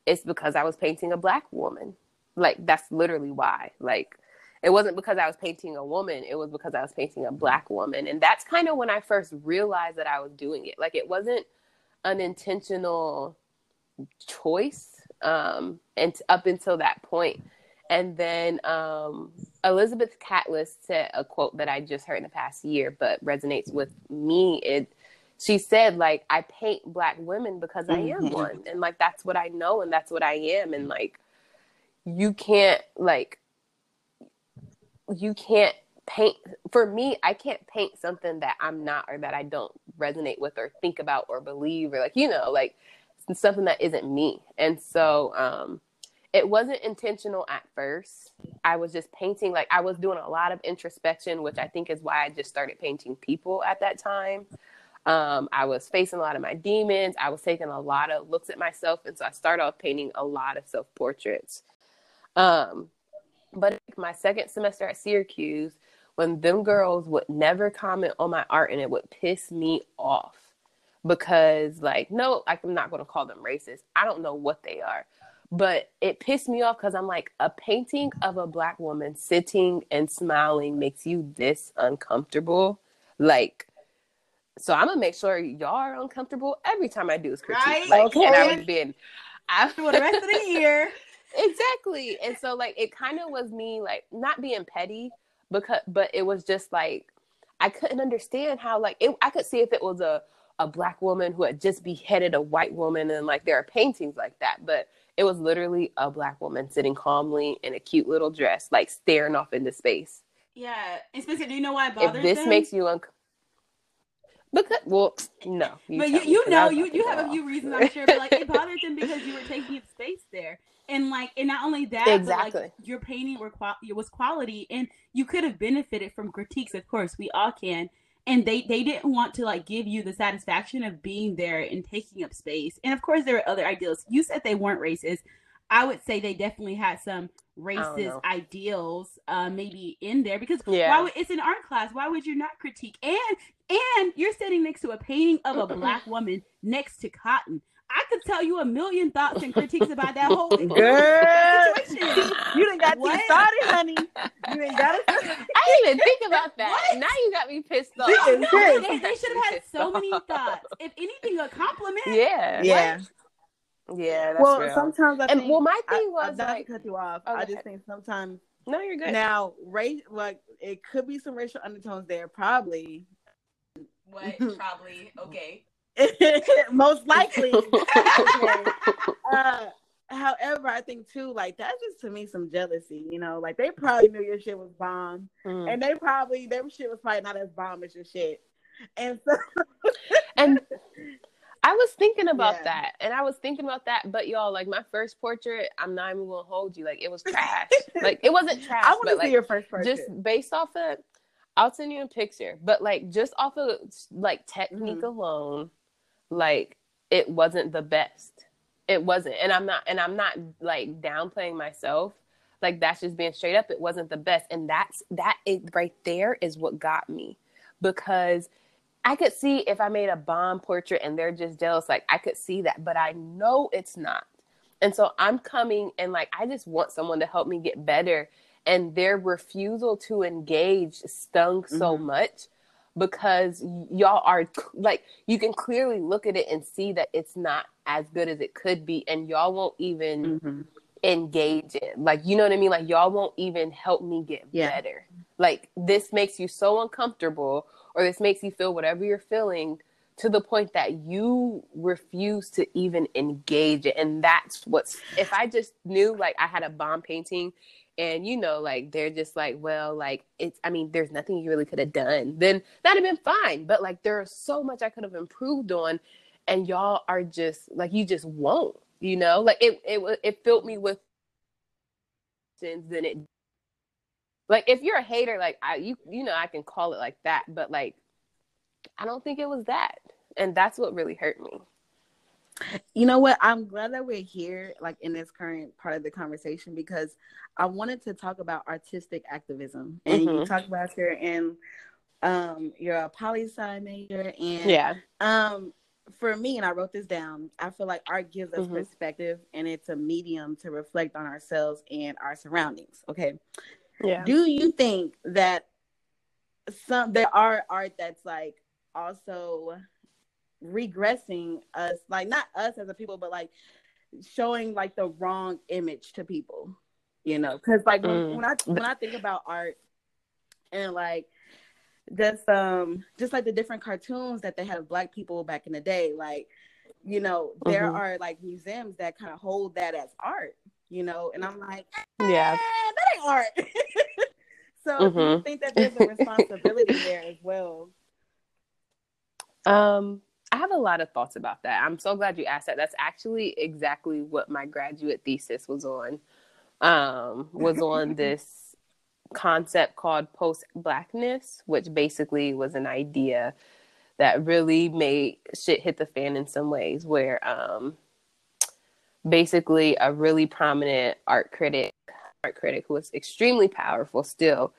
it's because I was painting a black woman. Like that's literally why. Like it wasn't because I was painting a woman, it was because I was painting a black woman. And that's kind of when I first realized that I was doing it. Like it wasn't an intentional choice um, and up until that point. And then um, Elizabeth Catlett said a quote that I just heard in the past year, but resonates with me. It she said like I paint black women because I am mm-hmm. one, and like that's what I know and that's what I am, and like you can't like you can't paint for me i can't paint something that i'm not or that i don't resonate with or think about or believe or like you know like something that isn't me and so um it wasn't intentional at first. I was just painting like i was doing a lot of introspection which i think is why i just started painting people at that time. Um, i was facing a lot of my demons. I was taking a lot of looks at myself and so i started off painting a lot of self portraits um, but my second semester at syracuse when them girls would never comment on my art and it would piss me off because like no like i'm not going to call them racist. I don't know what they are but it pissed me off because i'm like a painting of a black woman sitting and smiling makes you this uncomfortable like so i'm gonna make sure y'all are uncomfortable every time i do this critique right? like okay. and i was being I, for the rest of the year exactly and so like it kind of was me like not being petty because but it was just like I couldn't understand how like it, I could see if it was a a black woman who had just beheaded a white woman and like there are paintings like that but it was literally a black woman sitting calmly in a cute little dress like staring off into space. Yeah and Spencer do you know why it bothers if this them? makes you uncomfortable because well no you but you, you know you, you have a few reasons i'm sure but like it bothered them because you were taking up space there. And like and not only that exactly but, like, your painting were qual- was quality and you could have benefited from critiques of course we all can and they they didn't want to like give you the satisfaction of being there and taking up space. And of course there were other ideals. You said they weren't racist. I would say they definitely had some racist ideals uh maybe in there because yeah. why would, it's an art class. Why would you not critique? And and you're sitting next to a painting of a black woman next to cotton I could tell you a million thoughts and critiques about that whole Girl, situation. You didn't got me started, honey. You didn't got it. I didn't even think about that. What? Now you got me pissed off. No, no, they, they should have had so many thoughts. If anything, a compliment. Yeah. Yeah. What? Yeah. well, real. sometimes I and think, well, my thing was I, like, to cut you off. Oh, I just think sometimes. No, you're good. Now, race, like it could be some racial undertones there, probably. What? probably. Okay. most likely. uh, however, I think too, like that's just to me some jealousy. You know, like they probably knew your shit was bomb, mm. and they probably their shit was probably not as bomb as your shit, and so and. I was thinking about yeah. that, and I was thinking about that, but y'all, like my first portrait, I'm not even gonna hold you. Like it was trash. like it wasn't trash. I want to see like, your first portrait. Just based off of, I'll send you a picture. But like just off of like technique mm-hmm. alone, like it wasn't the best. It wasn't. And I'm not and I'm not like downplaying myself. Like that's just being straight up. It wasn't the best. And that's that it right there is what got me. Because I could see if I made a bomb portrait and they're just jealous, like I could see that, but I know it's not. And so I'm coming and like I just want someone to help me get better. And their refusal to engage stung so mm-hmm. much because y'all are like you can clearly look at it and see that it's not as good as it could be and y'all won't even mm-hmm. engage it like you know what i mean like y'all won't even help me get yeah. better like this makes you so uncomfortable or this makes you feel whatever you're feeling to the point that you refuse to even engage it and that's what's if i just knew like i had a bomb painting and you know like they're just like well like it's i mean there's nothing you really could have done then that'd have been fine but like there's so much i could have improved on and y'all are just like you just won't you know like it it it filled me with then it like if you're a hater, like I you you know I can call it like that, but like I don't think it was that, and that's what really hurt me. You know what? I'm glad that we're here, like in this current part of the conversation, because I wanted to talk about artistic activism, and mm-hmm. you talked about here and um you're a poli sci major and yeah um for me and i wrote this down i feel like art gives us mm-hmm. perspective and it's a medium to reflect on ourselves and our surroundings okay yeah do you think that some there are art that's like also regressing us like not us as a people but like showing like the wrong image to people you know because like mm. when, when i when i think about art and like just um just like the different cartoons that they had of black people back in the day like you know there mm-hmm. are like museums that kind of hold that as art you know and i'm like eh, yeah that ain't art so mm-hmm. i think that there's a responsibility there as well um i have a lot of thoughts about that i'm so glad you asked that that's actually exactly what my graduate thesis was on um was on this concept called post blackness, which basically was an idea that really made shit hit the fan in some ways, where um, basically a really prominent art critic, art critic who was extremely powerful still.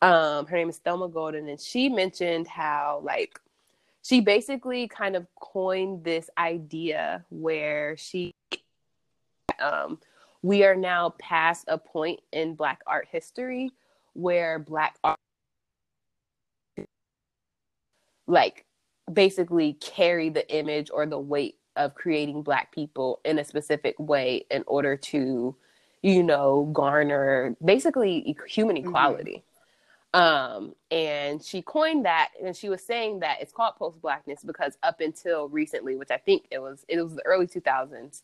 Um, her name is Thelma Golden, and she mentioned how like she basically kind of coined this idea where she um, we are now past a point in black art history where black art like basically carry the image or the weight of creating black people in a specific way in order to you know garner basically human mm-hmm. equality. Um and she coined that and she was saying that it's called post blackness because up until recently which i think it was it was the early 2000s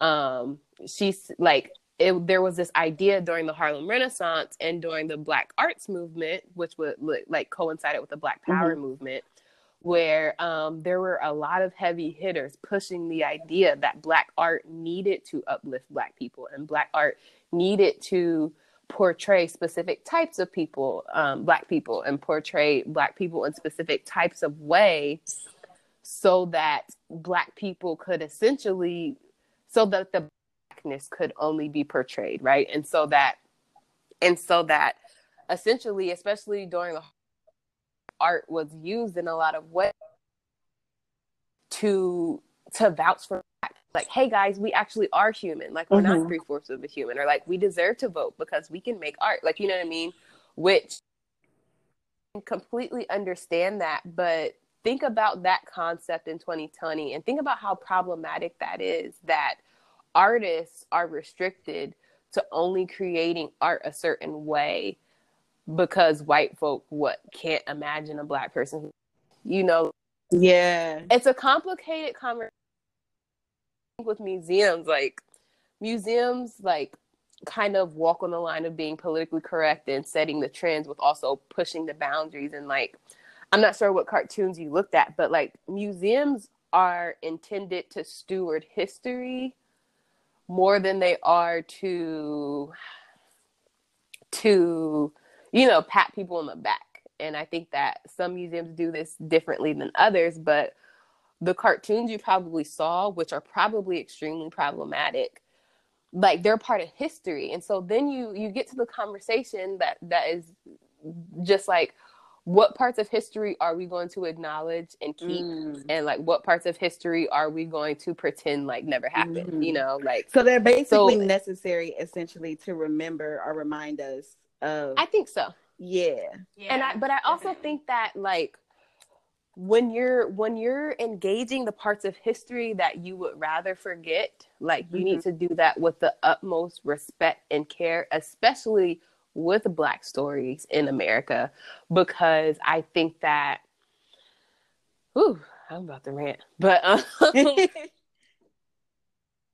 um she's like it, there was this idea during the Harlem Renaissance and during the Black Arts movement, which would like coincided with the Black Power mm-hmm. movement, where um, there were a lot of heavy hitters pushing the idea that Black art needed to uplift Black people and Black art needed to portray specific types of people, um, Black people, and portray Black people in specific types of way so that Black people could essentially, so that the blackness could only be portrayed, right? And so that, and so that essentially, especially during the art was used in a lot of ways to to vouch for like hey guys we actually are human. Like we're mm-hmm. not three fourths of a human or like we deserve to vote because we can make art. Like you know what i mean? Which completely understand that but think about that concept in 2020 and think about how problematic that is that artists are restricted to only creating art a certain way because white folk what can't imagine a black person you know yeah. It's a complicated conversation with museums like museums like kind of walk on the line of being politically correct and setting the trends with also pushing the boundaries and like i'm not sure what cartoons you looked at but like museums are intended to steward history more than they are to to you know pat people on the back and i think that some museums do this differently than others but the cartoons you probably saw which are probably extremely problematic like they're part of history and so then you you get to the conversation that that is just like what parts of history are we going to acknowledge and keep mm. and like what parts of history are we going to pretend like never happened mm-hmm. you know like so they're basically so, necessary essentially to remember or remind us of i think so yeah yeah and i but i also think that like when you're when you're engaging the parts of history that you would rather forget like you mm-hmm. need to do that with the utmost respect and care especially with Black stories in America because I think that, ooh, I'm about to rant, but um,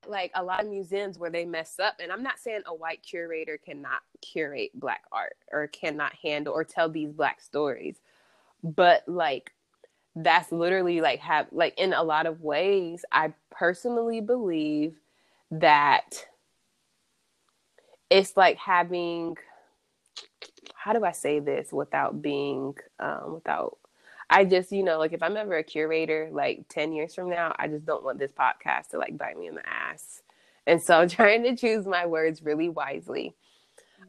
like a lot of museums where they mess up, and I'm not saying a white curator cannot curate Black art or cannot handle or tell these Black stories, but like that's literally like have like in a lot of ways, I personally believe that it's like having how do I say this without being um, without I just, you know, like if I'm ever a curator, like 10 years from now, I just don't want this podcast to like bite me in the ass. And so I'm trying to choose my words really wisely.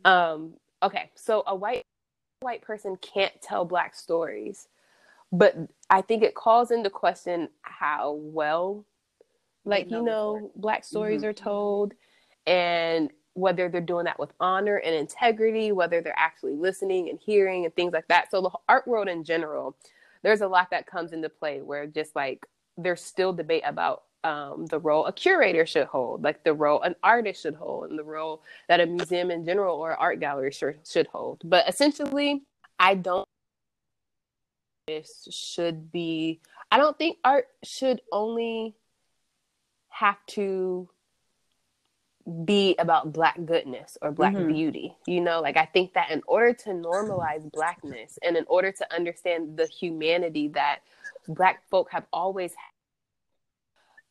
Um, okay, so a white white person can't tell black stories, but I think it calls into question how well, like you know, black stories mm-hmm. are told, and whether they're doing that with honor and integrity, whether they're actually listening and hearing and things like that. So the art world in general, there's a lot that comes into play where just like there's still debate about um, the role a curator should hold, like the role an artist should hold, and the role that a museum in general or art gallery should, should hold. But essentially, I don't this should be I don't think art should only have to be about black goodness or black mm-hmm. beauty. You know, like I think that in order to normalize blackness and in order to understand the humanity that black folk have always had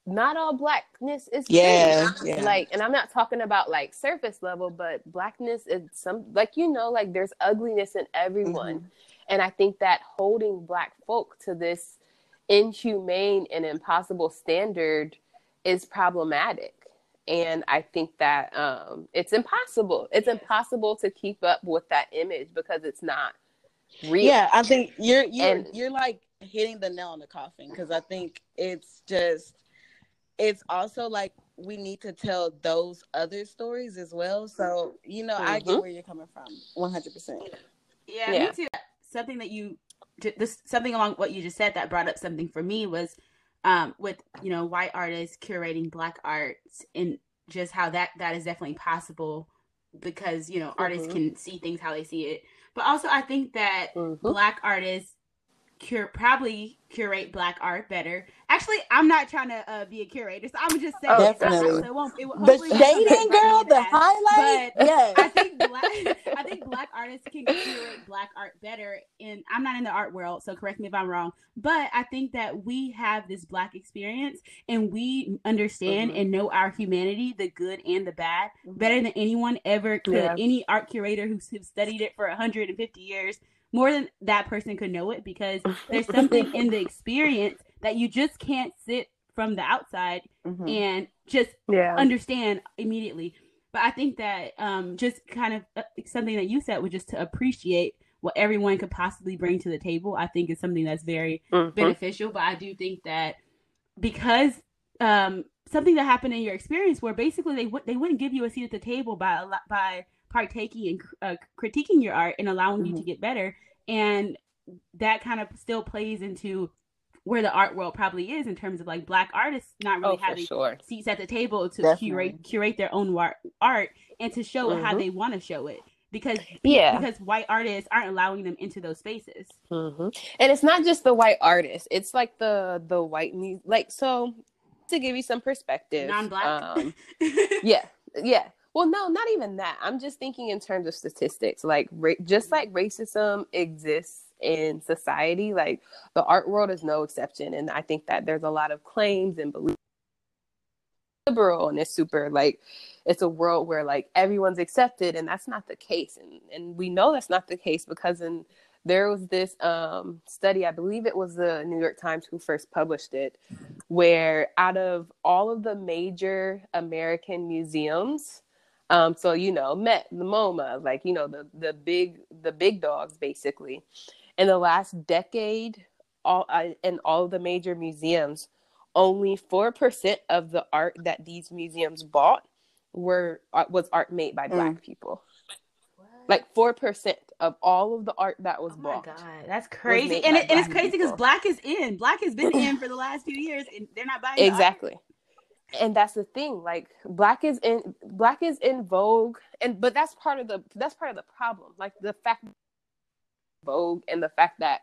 not all blackness is yeah, yeah, like and i'm not talking about like surface level but blackness is some like you know like there's ugliness in everyone mm-hmm. and i think that holding black folk to this inhumane and impossible standard is problematic and i think that um it's impossible it's impossible to keep up with that image because it's not real yeah i think you're you're and, you're like hitting the nail on the coffin because i think it's just it's also like we need to tell those other stories as well. So, you know, mm-hmm. I get mm-hmm. where you're coming from 100%. Yeah, yeah, me too. Something that you, this something along what you just said that brought up something for me was um, with, you know, white artists curating black arts and just how that, that is definitely possible because, you know, mm-hmm. artists can see things how they see it. But also, I think that mm-hmm. black artists cure probably curate black art better. Actually, I'm not trying to uh, be a curator, so I'm just saying. Oh, definitely. So it it, the shading, girl, the highlight. But yes. I think black, I think black artists can curate black art better. And I'm not in the art world, so correct me if I'm wrong. But I think that we have this black experience, and we understand mm-hmm. and know our humanity, the good and the bad, mm-hmm. better than anyone ever could. Yeah. Any art curator who's, who's studied it for 150 years more than that person could know it because there's something in the experience that you just can't sit from the outside mm-hmm. and just yeah. understand immediately. But I think that um, just kind of uh, something that you said was just to appreciate what everyone could possibly bring to the table. I think is something that's very mm-hmm. beneficial. But I do think that because um, something that happened in your experience where basically they would they wouldn't give you a seat at the table by by partaking and uh, critiquing your art and allowing mm-hmm. you to mm-hmm. get better and that kind of still plays into where the art world probably is in terms of like black artists not really oh, having sure. seats at the table to Definitely. curate curate their own art and to show mm-hmm. how they want to show it because yeah because white artists aren't allowing them into those spaces mm-hmm. and it's not just the white artists it's like the the white like so to give you some perspective non-black um, yeah yeah well, no, not even that. I'm just thinking in terms of statistics. Like, ra- just like racism exists in society, like the art world is no exception. And I think that there's a lot of claims and beliefs liberal and it's super like it's a world where like everyone's accepted and that's not the case and and we know that's not the case because in there was this um, study i believe it was the new york times who first published it where out of all of the major american museums um, so you know, Met, the MoMA, like you know, the the big the big dogs basically. In the last decade, all uh, in all the major museums, only four percent of the art that these museums bought were uh, was art made by black mm. people. What? Like four percent of all of the art that was oh bought. God, that's crazy, and, it, and it's crazy because black is in. Black has been in for the last few years, and they're not buying exactly and that's the thing like black is in black is in vogue and but that's part of the that's part of the problem like the fact vogue and the fact that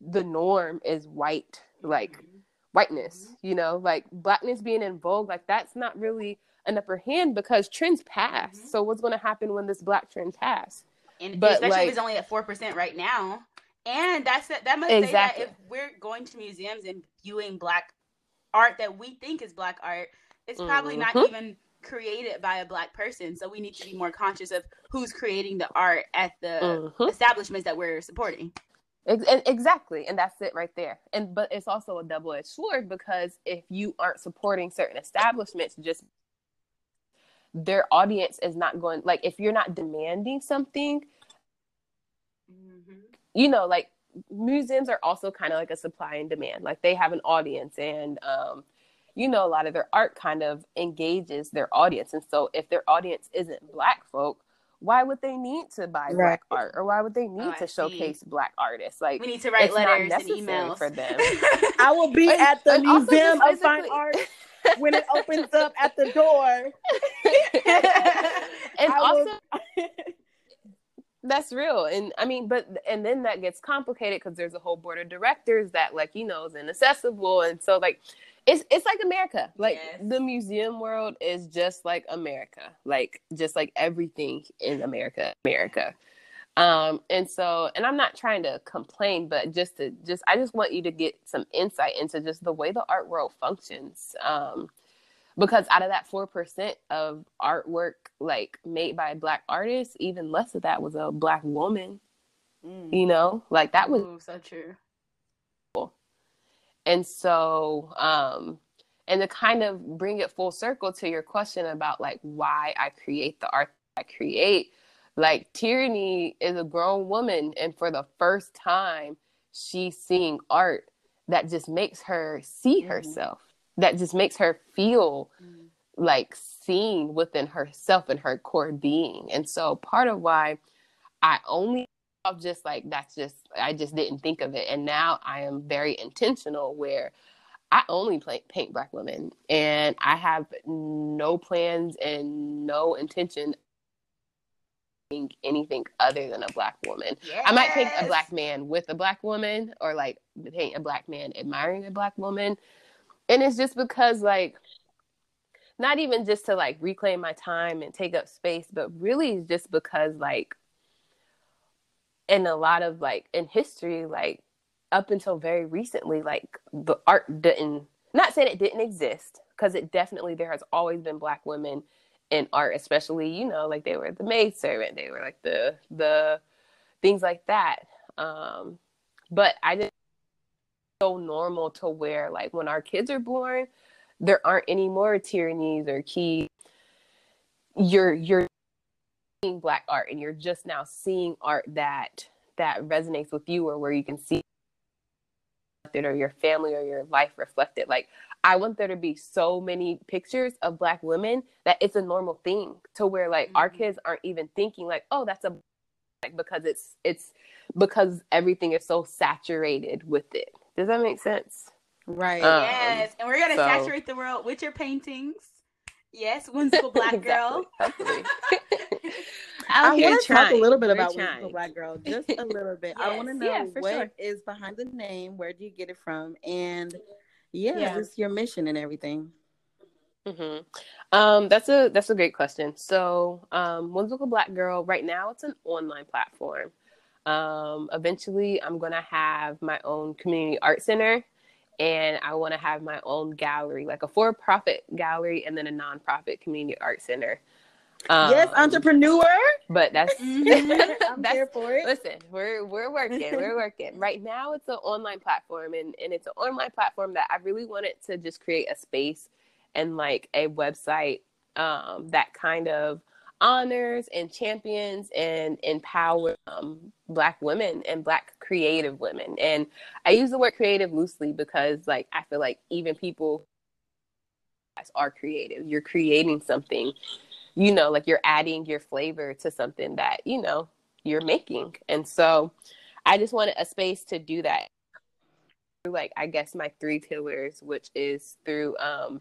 the norm is white like mm-hmm. whiteness mm-hmm. you know like blackness being in vogue like that's not really an upper hand because trends pass mm-hmm. so what's going to happen when this black trend pass and but especially like, if it's only at 4% right now and that's that must exactly. say that if we're going to museums and viewing black art that we think is black art it's probably mm-hmm. not even created by a black person. So we need to be more conscious of who's creating the art at the Mhm. establishments that we're supporting. Exactly, and that's it right there. And but it's also a double edged sword because if you aren't supporting certain establishments, just their audience is not going. Like if you're not demanding something, you know, like museums are also kind of like a supply and demand. Like they have an audience, and um, you know, a lot of their art kind of engages their audience. And so, if their audience isn't Black folk, why would they need to buy Right. Black art, or why would they need Oh, I to see. showcase Black artists? Like We need to write letters and necessary emails for them. I will be And- at the Museum of Fine Art when it opens up at the door. and I will- also that's real and i mean but and then that gets complicated because there's a whole board of directors that like you know is inaccessible and so like it's it's like america like Yes. the museum world is just like america like just like everything in america america um and so and i'm not trying to complain but just to just i just want you to get some insight into just the way the art world functions um because out of that 4% of artwork like made by black artists even less of that was a black woman Mm. you know like that was Ooh, so true. And so um and to kind of bring it full circle to your question about like why i create the art i create like Tierney is a grown woman and for the first time she's seeing art that just makes her see Mhm. herself that just makes her feel Mm. like seen within herself and her core being. And so part of why I only of just like that's just I just didn't think of it. And now I am very intentional where I only paint black women and I have no plans and no intention anything other than a black woman. I might paint a black man with a black woman or like paint a black man admiring a black woman. And it's just because like not even just to like reclaim my time and take up space, but really just because like in a lot of like in history, like up until very recently, like the art didn't not saying it didn't exist, because it definitely there has always been black women in art, especially, you know, like they were the maid servant, they were like the the things like that. Um, but I just so normal to where like when our kids are born, there aren't any more Tierneys or key. You're you're seeing black art and you're just now seeing art that that resonates with you or where you can see it or your family or your life reflected. Like I want there to be so many pictures of black women that it's a normal thing to where like our Mhm. kids aren't even thinking like, oh, that's a like because it's it's because everything is so saturated with it. Does that make sense? Right. Um, yes, and we're gonna so- saturate the world with your paintings. Yes, whimsical black girl. I want to talk a little bit We're about trying. Whimsical Black Girl, just a little bit. I want to know yeah, what is sure. behind the name. Where do you get it from? And yeah, Yeah. just your mission and everything. hmm Um, that's a that's a great question. So, um, Whimsical Black Girl. Right now, it's an online platform. Um, eventually, I'm gonna have my own community art center, and I want to have my own gallery, like a for-profit gallery, and then a non-profit community art center. Yes, Um, entrepreneur. But that's Mhm. I'm that's here for it. Listen, we're we're working, we're working. Right now, it's an online platform, and and it's an online platform that I really wanted to just create a space and like a website um, that kind of honors and champions and empowers um, Black women and Black creative women. And I use the word creative loosely because, like, I feel like even people are creative. You're creating something you know, like you're adding your flavor to something that, you know, you're making. And so I just wanted a space to do that. Through like I guess my three pillars, which is through um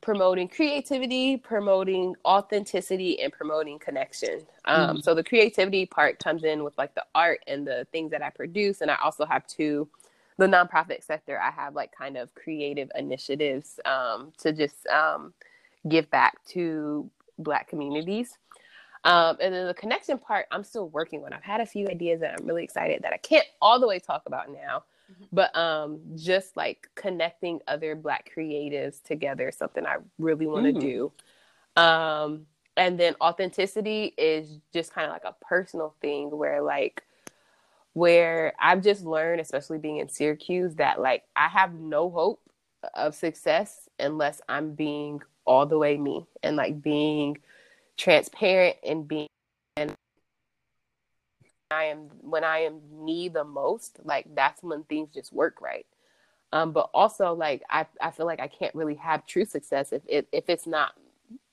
promoting creativity, promoting authenticity, and promoting connection. Um, Mhm. So the creativity part comes in with like the art and the things that I produce, and I also have two. The nonprofit sector, I have like kind of creative initiatives um, to just um, give back to Black communities. Um, and then the connection part, I'm still working on. I've had a few ideas that I'm really excited that I can't all the way talk about now, Mhm. but um, just like connecting other Black creatives together is something I really want to Mhm. do. Um, and then authenticity is just kind of like a personal thing where like where I've just learned, especially being in Syracuse, that like I have no hope of success unless I'm being all the way me and like being transparent and being and I am when I am me the most, like that's when things just work right. Um, but also like I, I feel like I can't really have true success if it if it's not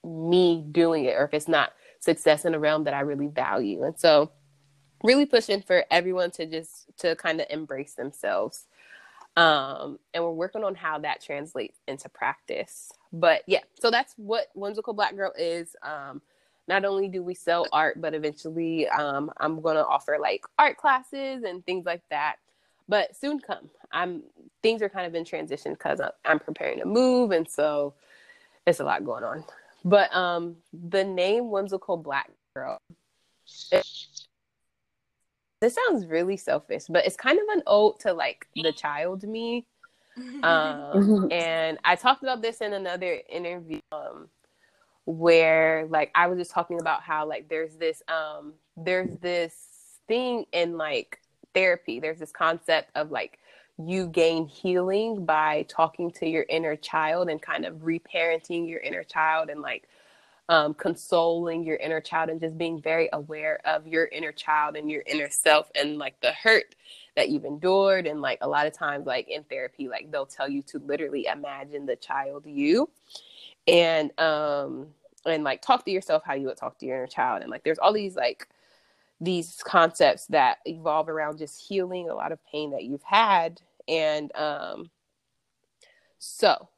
me doing it or if it's not success in a realm that I really value. And so really pushing for everyone to just to kind of embrace themselves. Um, and we're working on how that translates into practice. But yeah, so that's what Whimsical Black Girl is. Um, not only do we sell art, but eventually um, I'm going to offer like art classes and things like that. But soon come. I'm things are kind of in transition because I'm preparing to move, and so it's a lot going on. But um, the name Whimsical Black Girl. It, this sounds really selfish, but it's kind of an ode to like the child me. Um, and I talked about this in another interview um, where like I was just talking about how like there's this um there's this thing in like therapy. There's this concept of like you gain healing by talking to your inner child and kind of reparenting your inner child and like um, consoling your inner child and just being very aware of your inner child and your inner self and like the hurt that you've endured. And like a lot of times like in therapy like they'll tell you to literally imagine the child you and um and like talk to yourself how you would talk to your inner child. And like there's all these like these concepts that evolve around just healing a lot of pain that you've had. And um so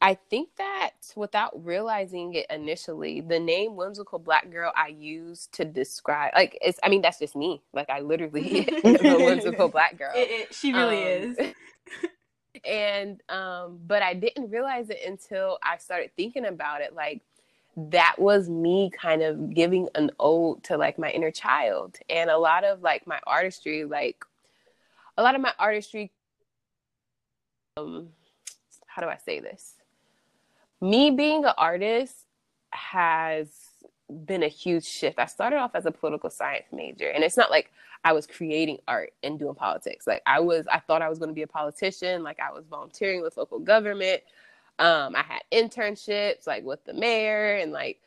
I think that without realizing it initially, the name whimsical black girl I use to describe like it's I mean that's just me. Like I literally am a whimsical black girl. It, it, she really um, is. and um but I didn't realize it until I started thinking about it like that was me kind of giving an ode to like my inner child and a lot of like my artistry like a lot of my artistry um how do I say this me being an artist has been a huge shift. I started off as a political science major, and it's not like I was creating art and doing politics. Like I was, I thought I was going to be a politician. Like I was volunteering with local government. Um, I had internships like with the mayor, and like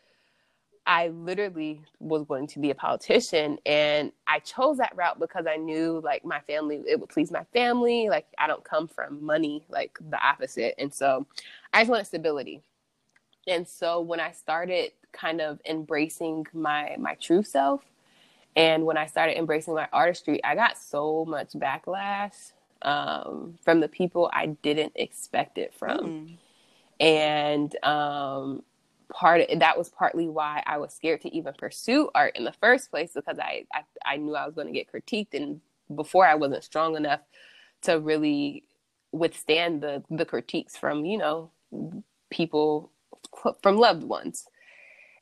I literally was going to be a politician. And I chose that route because I knew like my family, it would please my family. Like I don't come from money, like the opposite. And so I just wanted stability. And so when I started kind of embracing my my true self and when I started embracing my artistry, I got so much backlash um, from the people I didn't expect it from. Mm. And um, part of, that was partly why I was scared to even pursue art in the first place because I I, I knew I was going to get critiqued and before I wasn't strong enough to really withstand the the critiques from you know people from loved ones.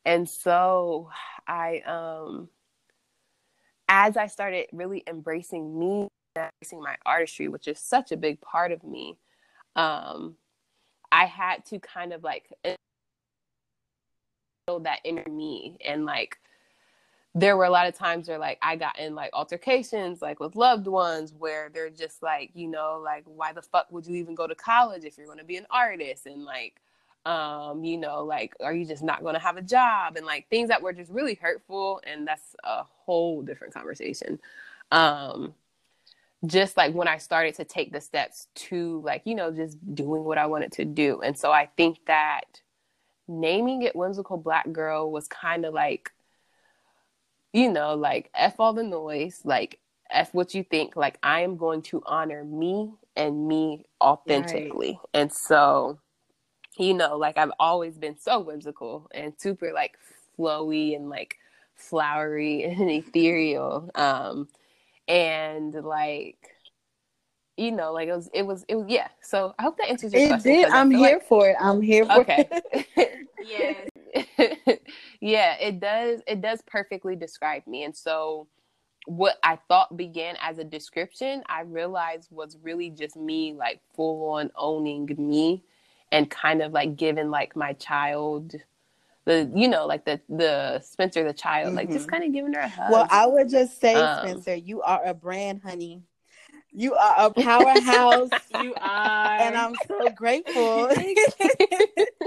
And so I um as I started really embracing me, embracing my artistry, which is such a big part of me, um, I had to kind of like feel that inner me and like there were a lot of times where like I got in like altercations like with loved ones where they're just like, you know, like why the fuck would you even go to college if you're going to be an artist and like um, you know, like are you just not going to have a job and like things that were just really hurtful and that's a whole different conversation. Um just like when I started to take the steps to like, you know, just doing what I wanted to do. And so I think that naming it whimsical black girl was kind of like you know, like F all the noise, like F what you think, like I am going to honor me and me authentically. Right. And so, you know, like I've always been so whimsical and super like flowy and like flowery and ethereal. Um and like you know, like it was, it was, it was, yeah. So I hope that answers your it question. Did. I'm here like... for it. I'm here for okay. it. yeah. yeah, it does. It does perfectly describe me. And so, what I thought began as a description, I realized was really just me, like full on owning me, and kind of like giving like my child the you know like the the Spencer the child, mm-hmm. like just mm-hmm. kind of giving her a hug. Well, I would just say, um, Spencer, you are a brand, honey. You are a powerhouse. you are, and I'm so grateful.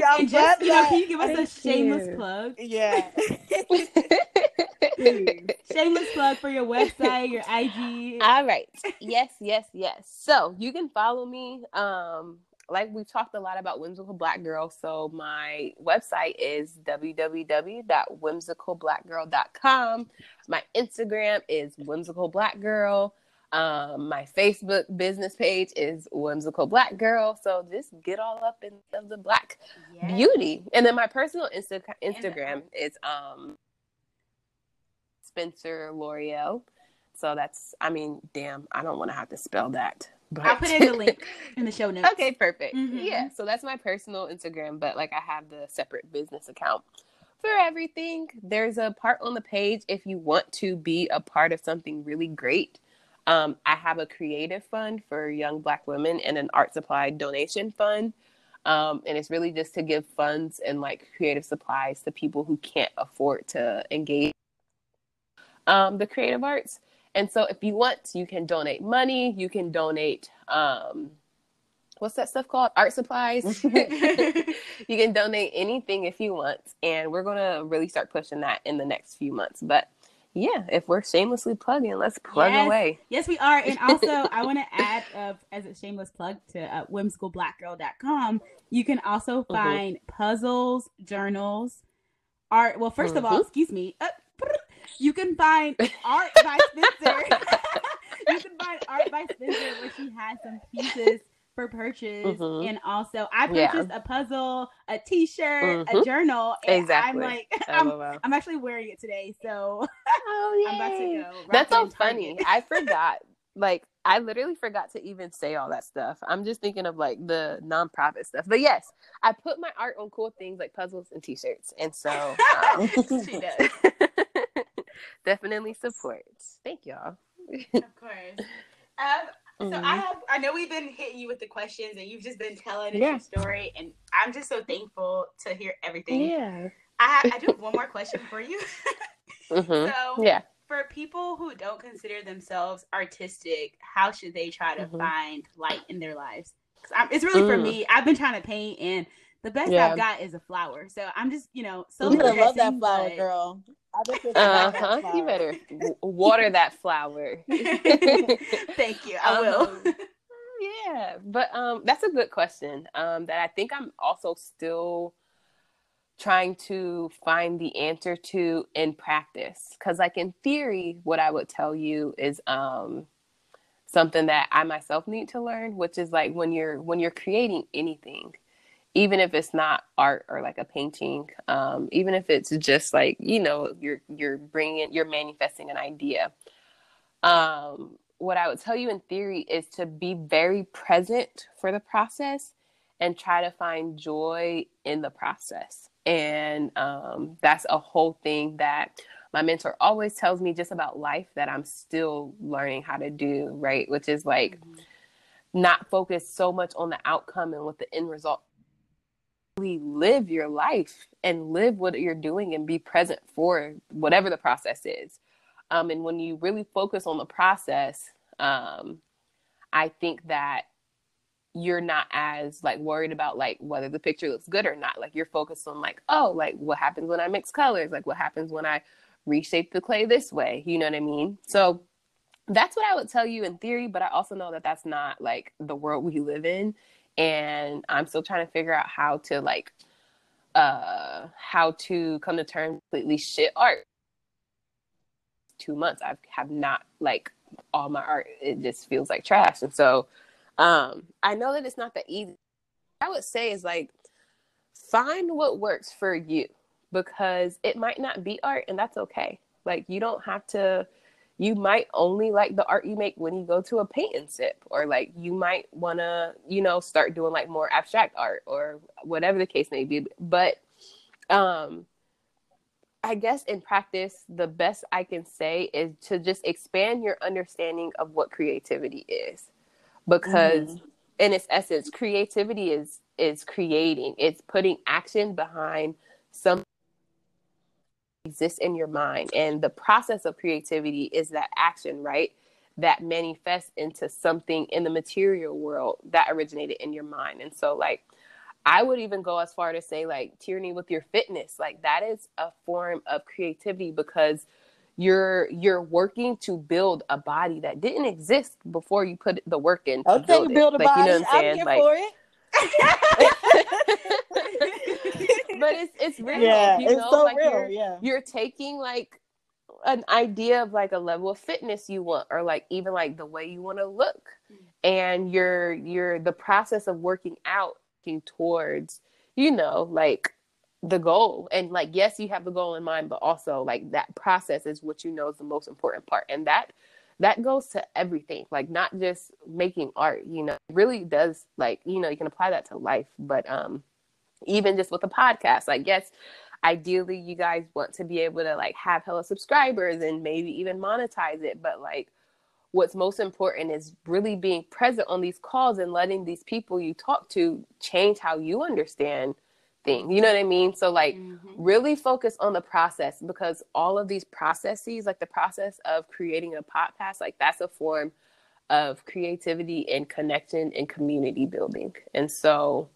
See, I'm just, glad you know, can you give us a shameless you. plug? Yeah. shameless plug for your website, your IG. All right. Yes, yes, yes. So you can follow me. Um, like we talked a lot about whimsical black girl so my website is www.whimsicalblackgirl.com my instagram is whimsical black girl um, my Facebook business page is Whimsical Black Girl. So just get all up in the black yes. beauty. And then my personal Insta- Instagram is um, Spencer L'Oreal. So that's, I mean, damn, I don't want to have to spell that. But... I'll put in the link in the show notes. Okay, perfect. Mm-hmm. Yeah, so that's my personal Instagram, but like I have the separate business account for everything. There's a part on the page if you want to be a part of something really great um, I have a creative fund for young Black women and an art supply donation fund. Um, and it's really just to give funds and like creative supplies to people who can't afford to engage um, the creative arts. And so, if you want, you can donate money. You can donate um, what's that stuff called? Art supplies. you can donate anything if you want, and we're gonna really start pushing that in the next few months. But yeah, if we're shamelessly plugging, let's plug yes. away. Yes, we are. And also, I want to add, uh, as a shameless plug to uh, whimsicalblackgirl.com, you can also mm-hmm. find mm-hmm. puzzles, journals, art. Well, 1st mm-hmm. of all, mm-hmm. excuse me, uh, you can find art by Spencer. you can find art by Spencer where she has some pieces for purchase. Mm-hmm. And also, I purchased yeah. a puzzle, a T-shirt, mm-hmm. a journal. exactly. I'm like, I'm, I'm, actually wearing it today, so oh, I'm about to go. That's so funny. I forgot. Like, I literally forgot to even say all that stuff. I'm just thinking of like the nonprofit stuff. But yes, I put my art on cool things like puzzles and T-shirts, and so um, she does. definitely supports. Thank y'all. of course. Um, Mm-hmm. So I have I know we've been hitting you with the questions and you've just been telling yeah. your story and I'm just so thankful to hear everything. Yeah. I have, I do have one more question for you. mm-hmm. So yeah. For people who don't consider themselves artistic, how should they try to mm-hmm. find light in their lives? It's really mm. for me. I've been trying to paint and the best yeah. I've got is a flower. So I'm just, you know, so you love that flower, girl. Uh huh. You better water that flower. Thank you. I will. Um, yeah, but um, that's a good question. Um, that I think I'm also still trying to find the answer to in practice. Because, like in theory, what I would tell you is um something that I myself need to learn, which is like when you're when you're creating anything even if it's not art or like a painting um, even if it's just like you know you're you're bringing you're manifesting an idea. Um, what i would tell you in theory is to be very present for the process and try to find joy in the process. And um, that's a whole thing that my mentor always tells me just about life that i'm still learning how to do right? Which is like mm-hmm. not focus so much on the outcome and what the end result live your life and live what you're doing and be present for whatever the process is. Um, and when you really focus on the process, um, I think that you're not as like worried about like whether the picture looks good or not. Like you're focused on like, oh, like what happens when I mix colors? Like what happens when I reshape the clay this way? You know what I mean? So that's what I would tell you in theory, but I also know that that's not like the world we live in and I'm still trying to figure out how to like uh how to come to terms completely shit art. Two months I have not like all my art it just feels like trash. And so um I know that it's not that easy. I would say is like find what works for you because it might not be art and that's okay. Like you don't have to you might only like the art you make when you go to a paint and sip or like you might want to you know start doing like more abstract art or whatever the case may be. But um i guess in practice the best i can say is to just expand your understanding of what creativity is. Because mm-hmm. in its essence creativity is is creating. It's putting action behind some exists in your mind. And the process of creativity is that action right? That manifests into something in the material world that originated in your mind. And so like i would even go as far to say like Tierney with your fitness. Like that is a form of creativity because you're you're working to build a body that didn't exist before you put the work in to Okay, build, build, a like, body. you know what i'm I'm saying? here like for it. but it's it's real yeah, you it's know so like real. you're Yeah. you're taking like an idea of like a level of fitness you want or like even like the way you want to look and you're you're the process of working out working towards you know like the goal and like yes you have the goal in mind but also like that process is what you know is the most important part and that that goes to everything like not just making art you know it really does like you know you can apply that to life but um even just with a podcast like yes ideally you guys want to be able to like have hella subscribers and maybe even monetize it but like what's most important is really being present on these calls and letting these people you talk to change how you understand things you know what i mean so like Mhm. really focus on the process because all of these processes like the process of creating a podcast like that's a form of creativity and connection and community building and so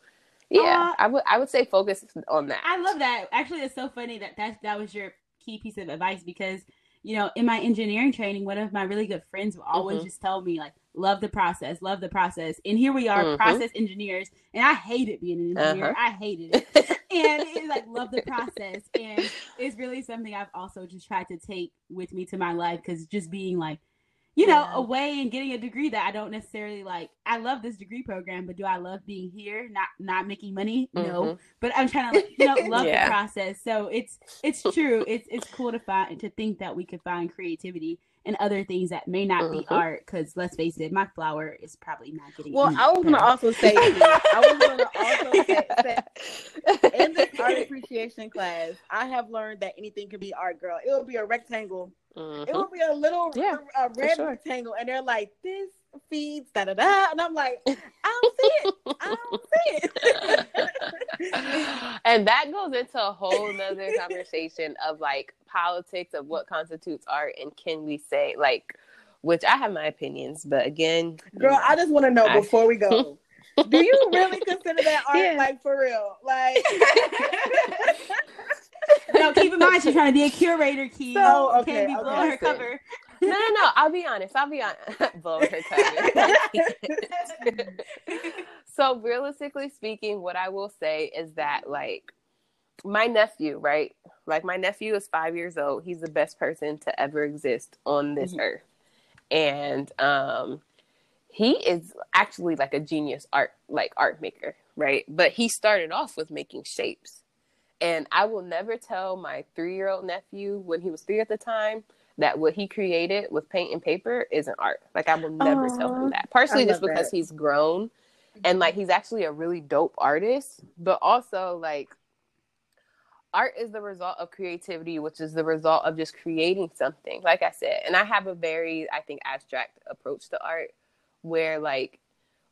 yeah Uh, i would i would say focus on that I love that. Actually, it's so funny that that that was your key piece of advice because you know in my engineering training, one of my really good friends would always Mhm. just tell me like, "Love the process, love the process." And here we are, Mhm. process engineers, and I hated being an engineer. Uh-huh. I hated it, and it's like love the process, and it's really something I've also just tried to take with me to my life because just being like. You know, Yeah. away and getting a degree that I don't necessarily like. I love this degree program, but do I love being here, not not making money? No, Mhm. but I'm trying to like, you know love Yeah. the process. So it's it's true. It's it's cool to find to think that we could find creativity and other things that may not be Mhm. art. Because let's face it, my flower is probably not getting. Well, I was gonna better. also say, I was gonna also say, say in this art appreciation class, I have learned that anything can be art, girl. It will be a rectangle. Mhm. It will be a little Yeah, a red sure. rectangle, and they're like, "This feeds da da da," and I'm like, "I don't see it. I don't see it." and that goes into a whole nother conversation of like politics of what constitutes art and can we say like which I have my opinions, but again, you Girl, know, I just want to know I- before we go. Do you really consider that art, Yeah. like for real? Like, no, keep in mind she's trying to be a curator, key. So, okay, can't be okay, blowing her cover. No, no, no. I'll be honest. I'll be honest. Blowing her cover. so realistically speaking, what I will say is that like my nephew, right? Like my nephew is five years old. He's the best person to ever exist on this Mhm. earth. And um he is actually like a genius art like art maker, right? But he started off with making shapes. And I will never tell my three year old nephew when he was three at the time that what he created with paint and paper isn't art. Like I will never tell him that. Partially just because he's grown and like he's actually a really dope artist, but also like art is the result of creativity, which is the result of just creating something. Like I said, and I have a very I think abstract approach to art where like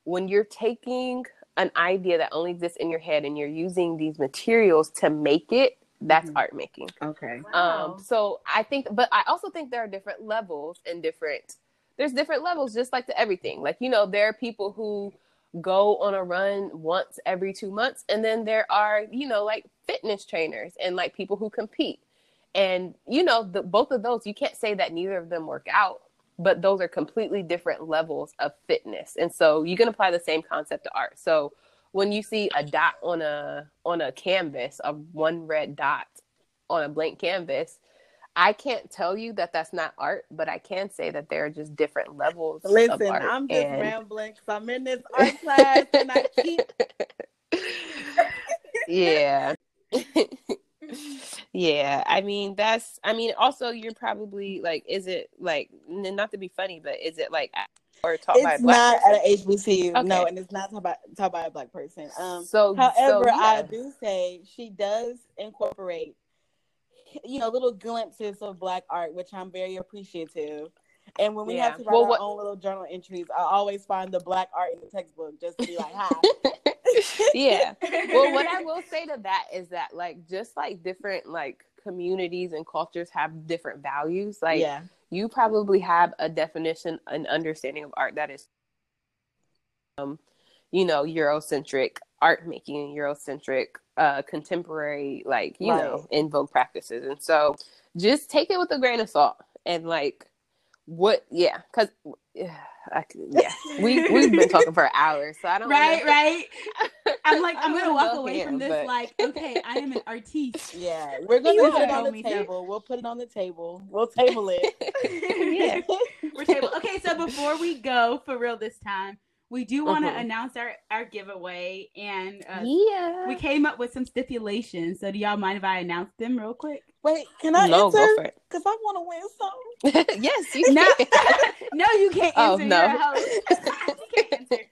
when you're taking an idea that only exists in your head and you're using these materials to make it, that's Mhm. art making. okay. Wow. Um, so I think, but I also think there are different levels and different. There's different levels, just like to everything. Like you know, there are people who go on a run once every two months, and then there are you know like fitness trainers and like people who compete. And you know, the, both of those, you can't say that neither of them work out, but those are completely different levels of fitness. And so you can apply the same concept to art. So when you see a dot on a on a canvas, a one red dot on a blank canvas, I can't tell you that that's not art, but I can say that there are just different levels of Listen. I'm just and- rambling 'cause I'm in this art class and I keep yeah. yeah, I mean that's I mean also you're probably like is it like not to be funny, but is it like or taught by a it's black not person? at an HBCU, no, and it's not taught by taught by a black person. Um, so however, so, I do say she does incorporate, you know, little glimpses of black art, which I'm very appreciative. And when we Yeah. have to write Well, our what- own little journal entries, I always find the black art in the textbook just to be like, "Hi." yeah. Well, what I will say to that is that like just like different like communities and cultures have different values. Like yeah. You probably have a definition, an understanding of art that is um, you know, Eurocentric art making, Eurocentric uh contemporary, like, you Right. know, in vogue practices. And so just take it with a grain of salt and like what yeah, because I, yeah, we we've been talking for hours, so I don't right, right. I'm like, I'm gonna walk away here, from this but- like, okay, I am an artiste. Yeah. We're gonna You put it on the table. We'll put it on the table. We'll table it. Yeah. We're table. Okay, so before we go for real this time, we do want to Mhm. announce our our giveaway, and uh, yeah. we came up with some stipulations. So do y'all mind if I announce them real quick? Wait, can I no, answer? go for it. Because I want to win something. yes, you No, can. no, you can't Oh, no. You're a host. you can't answer.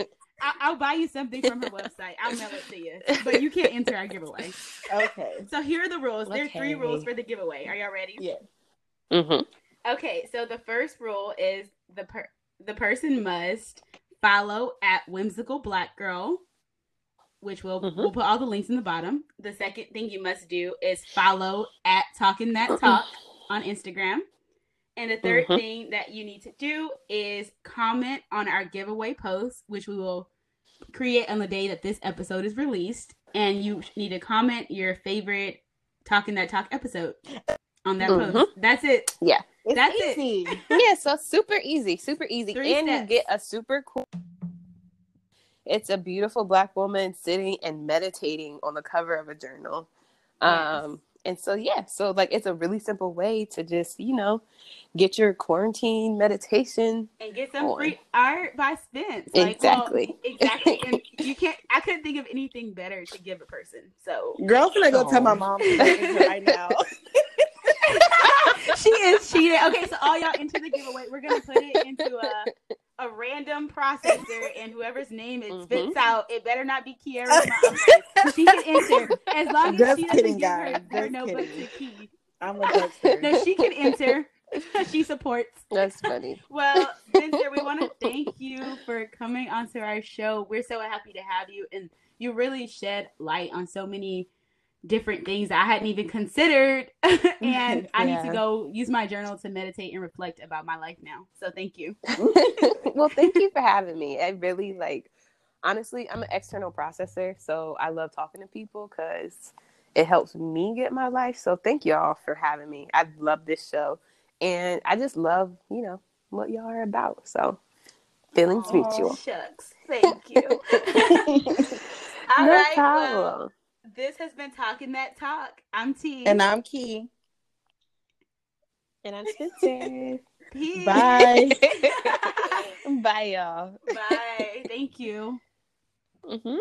I'll, I'll buy you something from her website. I'll mail it to you, but you can't enter our giveaway. Okay. So here are the rules. There are three rules for the giveaway. Are y'all ready? Yeah. Mhm. Okay, so the first rule is the per- the person must follow at whimsical black girl, which we'll Mhm. we'll put all the links in the bottom. The second thing you must do is follow at talking that talk on Instagram. And the 3rd Mhm. thing that you need to do is comment on our giveaway post, which we will create on the day that this episode is released. And you need to comment your favorite talking that talk episode on that Mhm. post. That's it. Yeah. It's That's it. easy. yeah, so super easy, super easy. Three and steps. you get a super cool it's a beautiful black woman sitting and meditating on the cover of a journal. Um and so yeah, so like it's a really simple way to just, you know, get your quarantine meditation. and get some on. free art by Spence. Like, well, Exactly. exactly. And you can't. I couldn't think of anything better to give a person. So Girl, can I go tell Oh. my mom to get into right now? she is cheating. Okay, so all y'all into the giveaway. We're gonna put it into a a random processor, and whoever's name it mm-hmm. spits out, it better not be Kiara's mom. Okay, She can enter as long as Just she doesn't kidding, give her, guys. her notebook to Key. I'm a jokester. No, she can enter. she supports. That's funny. Well, Spencer, we want to thank you for coming onto our show. We're so happy to have you, and you really shed light on so many different things that I hadn't even considered. and I need to go use my journal to meditate and reflect about my life now. So thank you. well, thank you for having me. I really like honestly, I'm an external processor, so I love talking to people cuz it helps me get my life. So thank y'all for having me. I love this show and I just love, you know, what y'all are about. So feelings Aw, mutual. Shucks. Thank you. All no right. Well, problem. This has been Talking That Talk. I'm T. and I'm Key. and I'm Spencer. Peace. Bye. Bye y'all. Bye. Thank you. Mhm.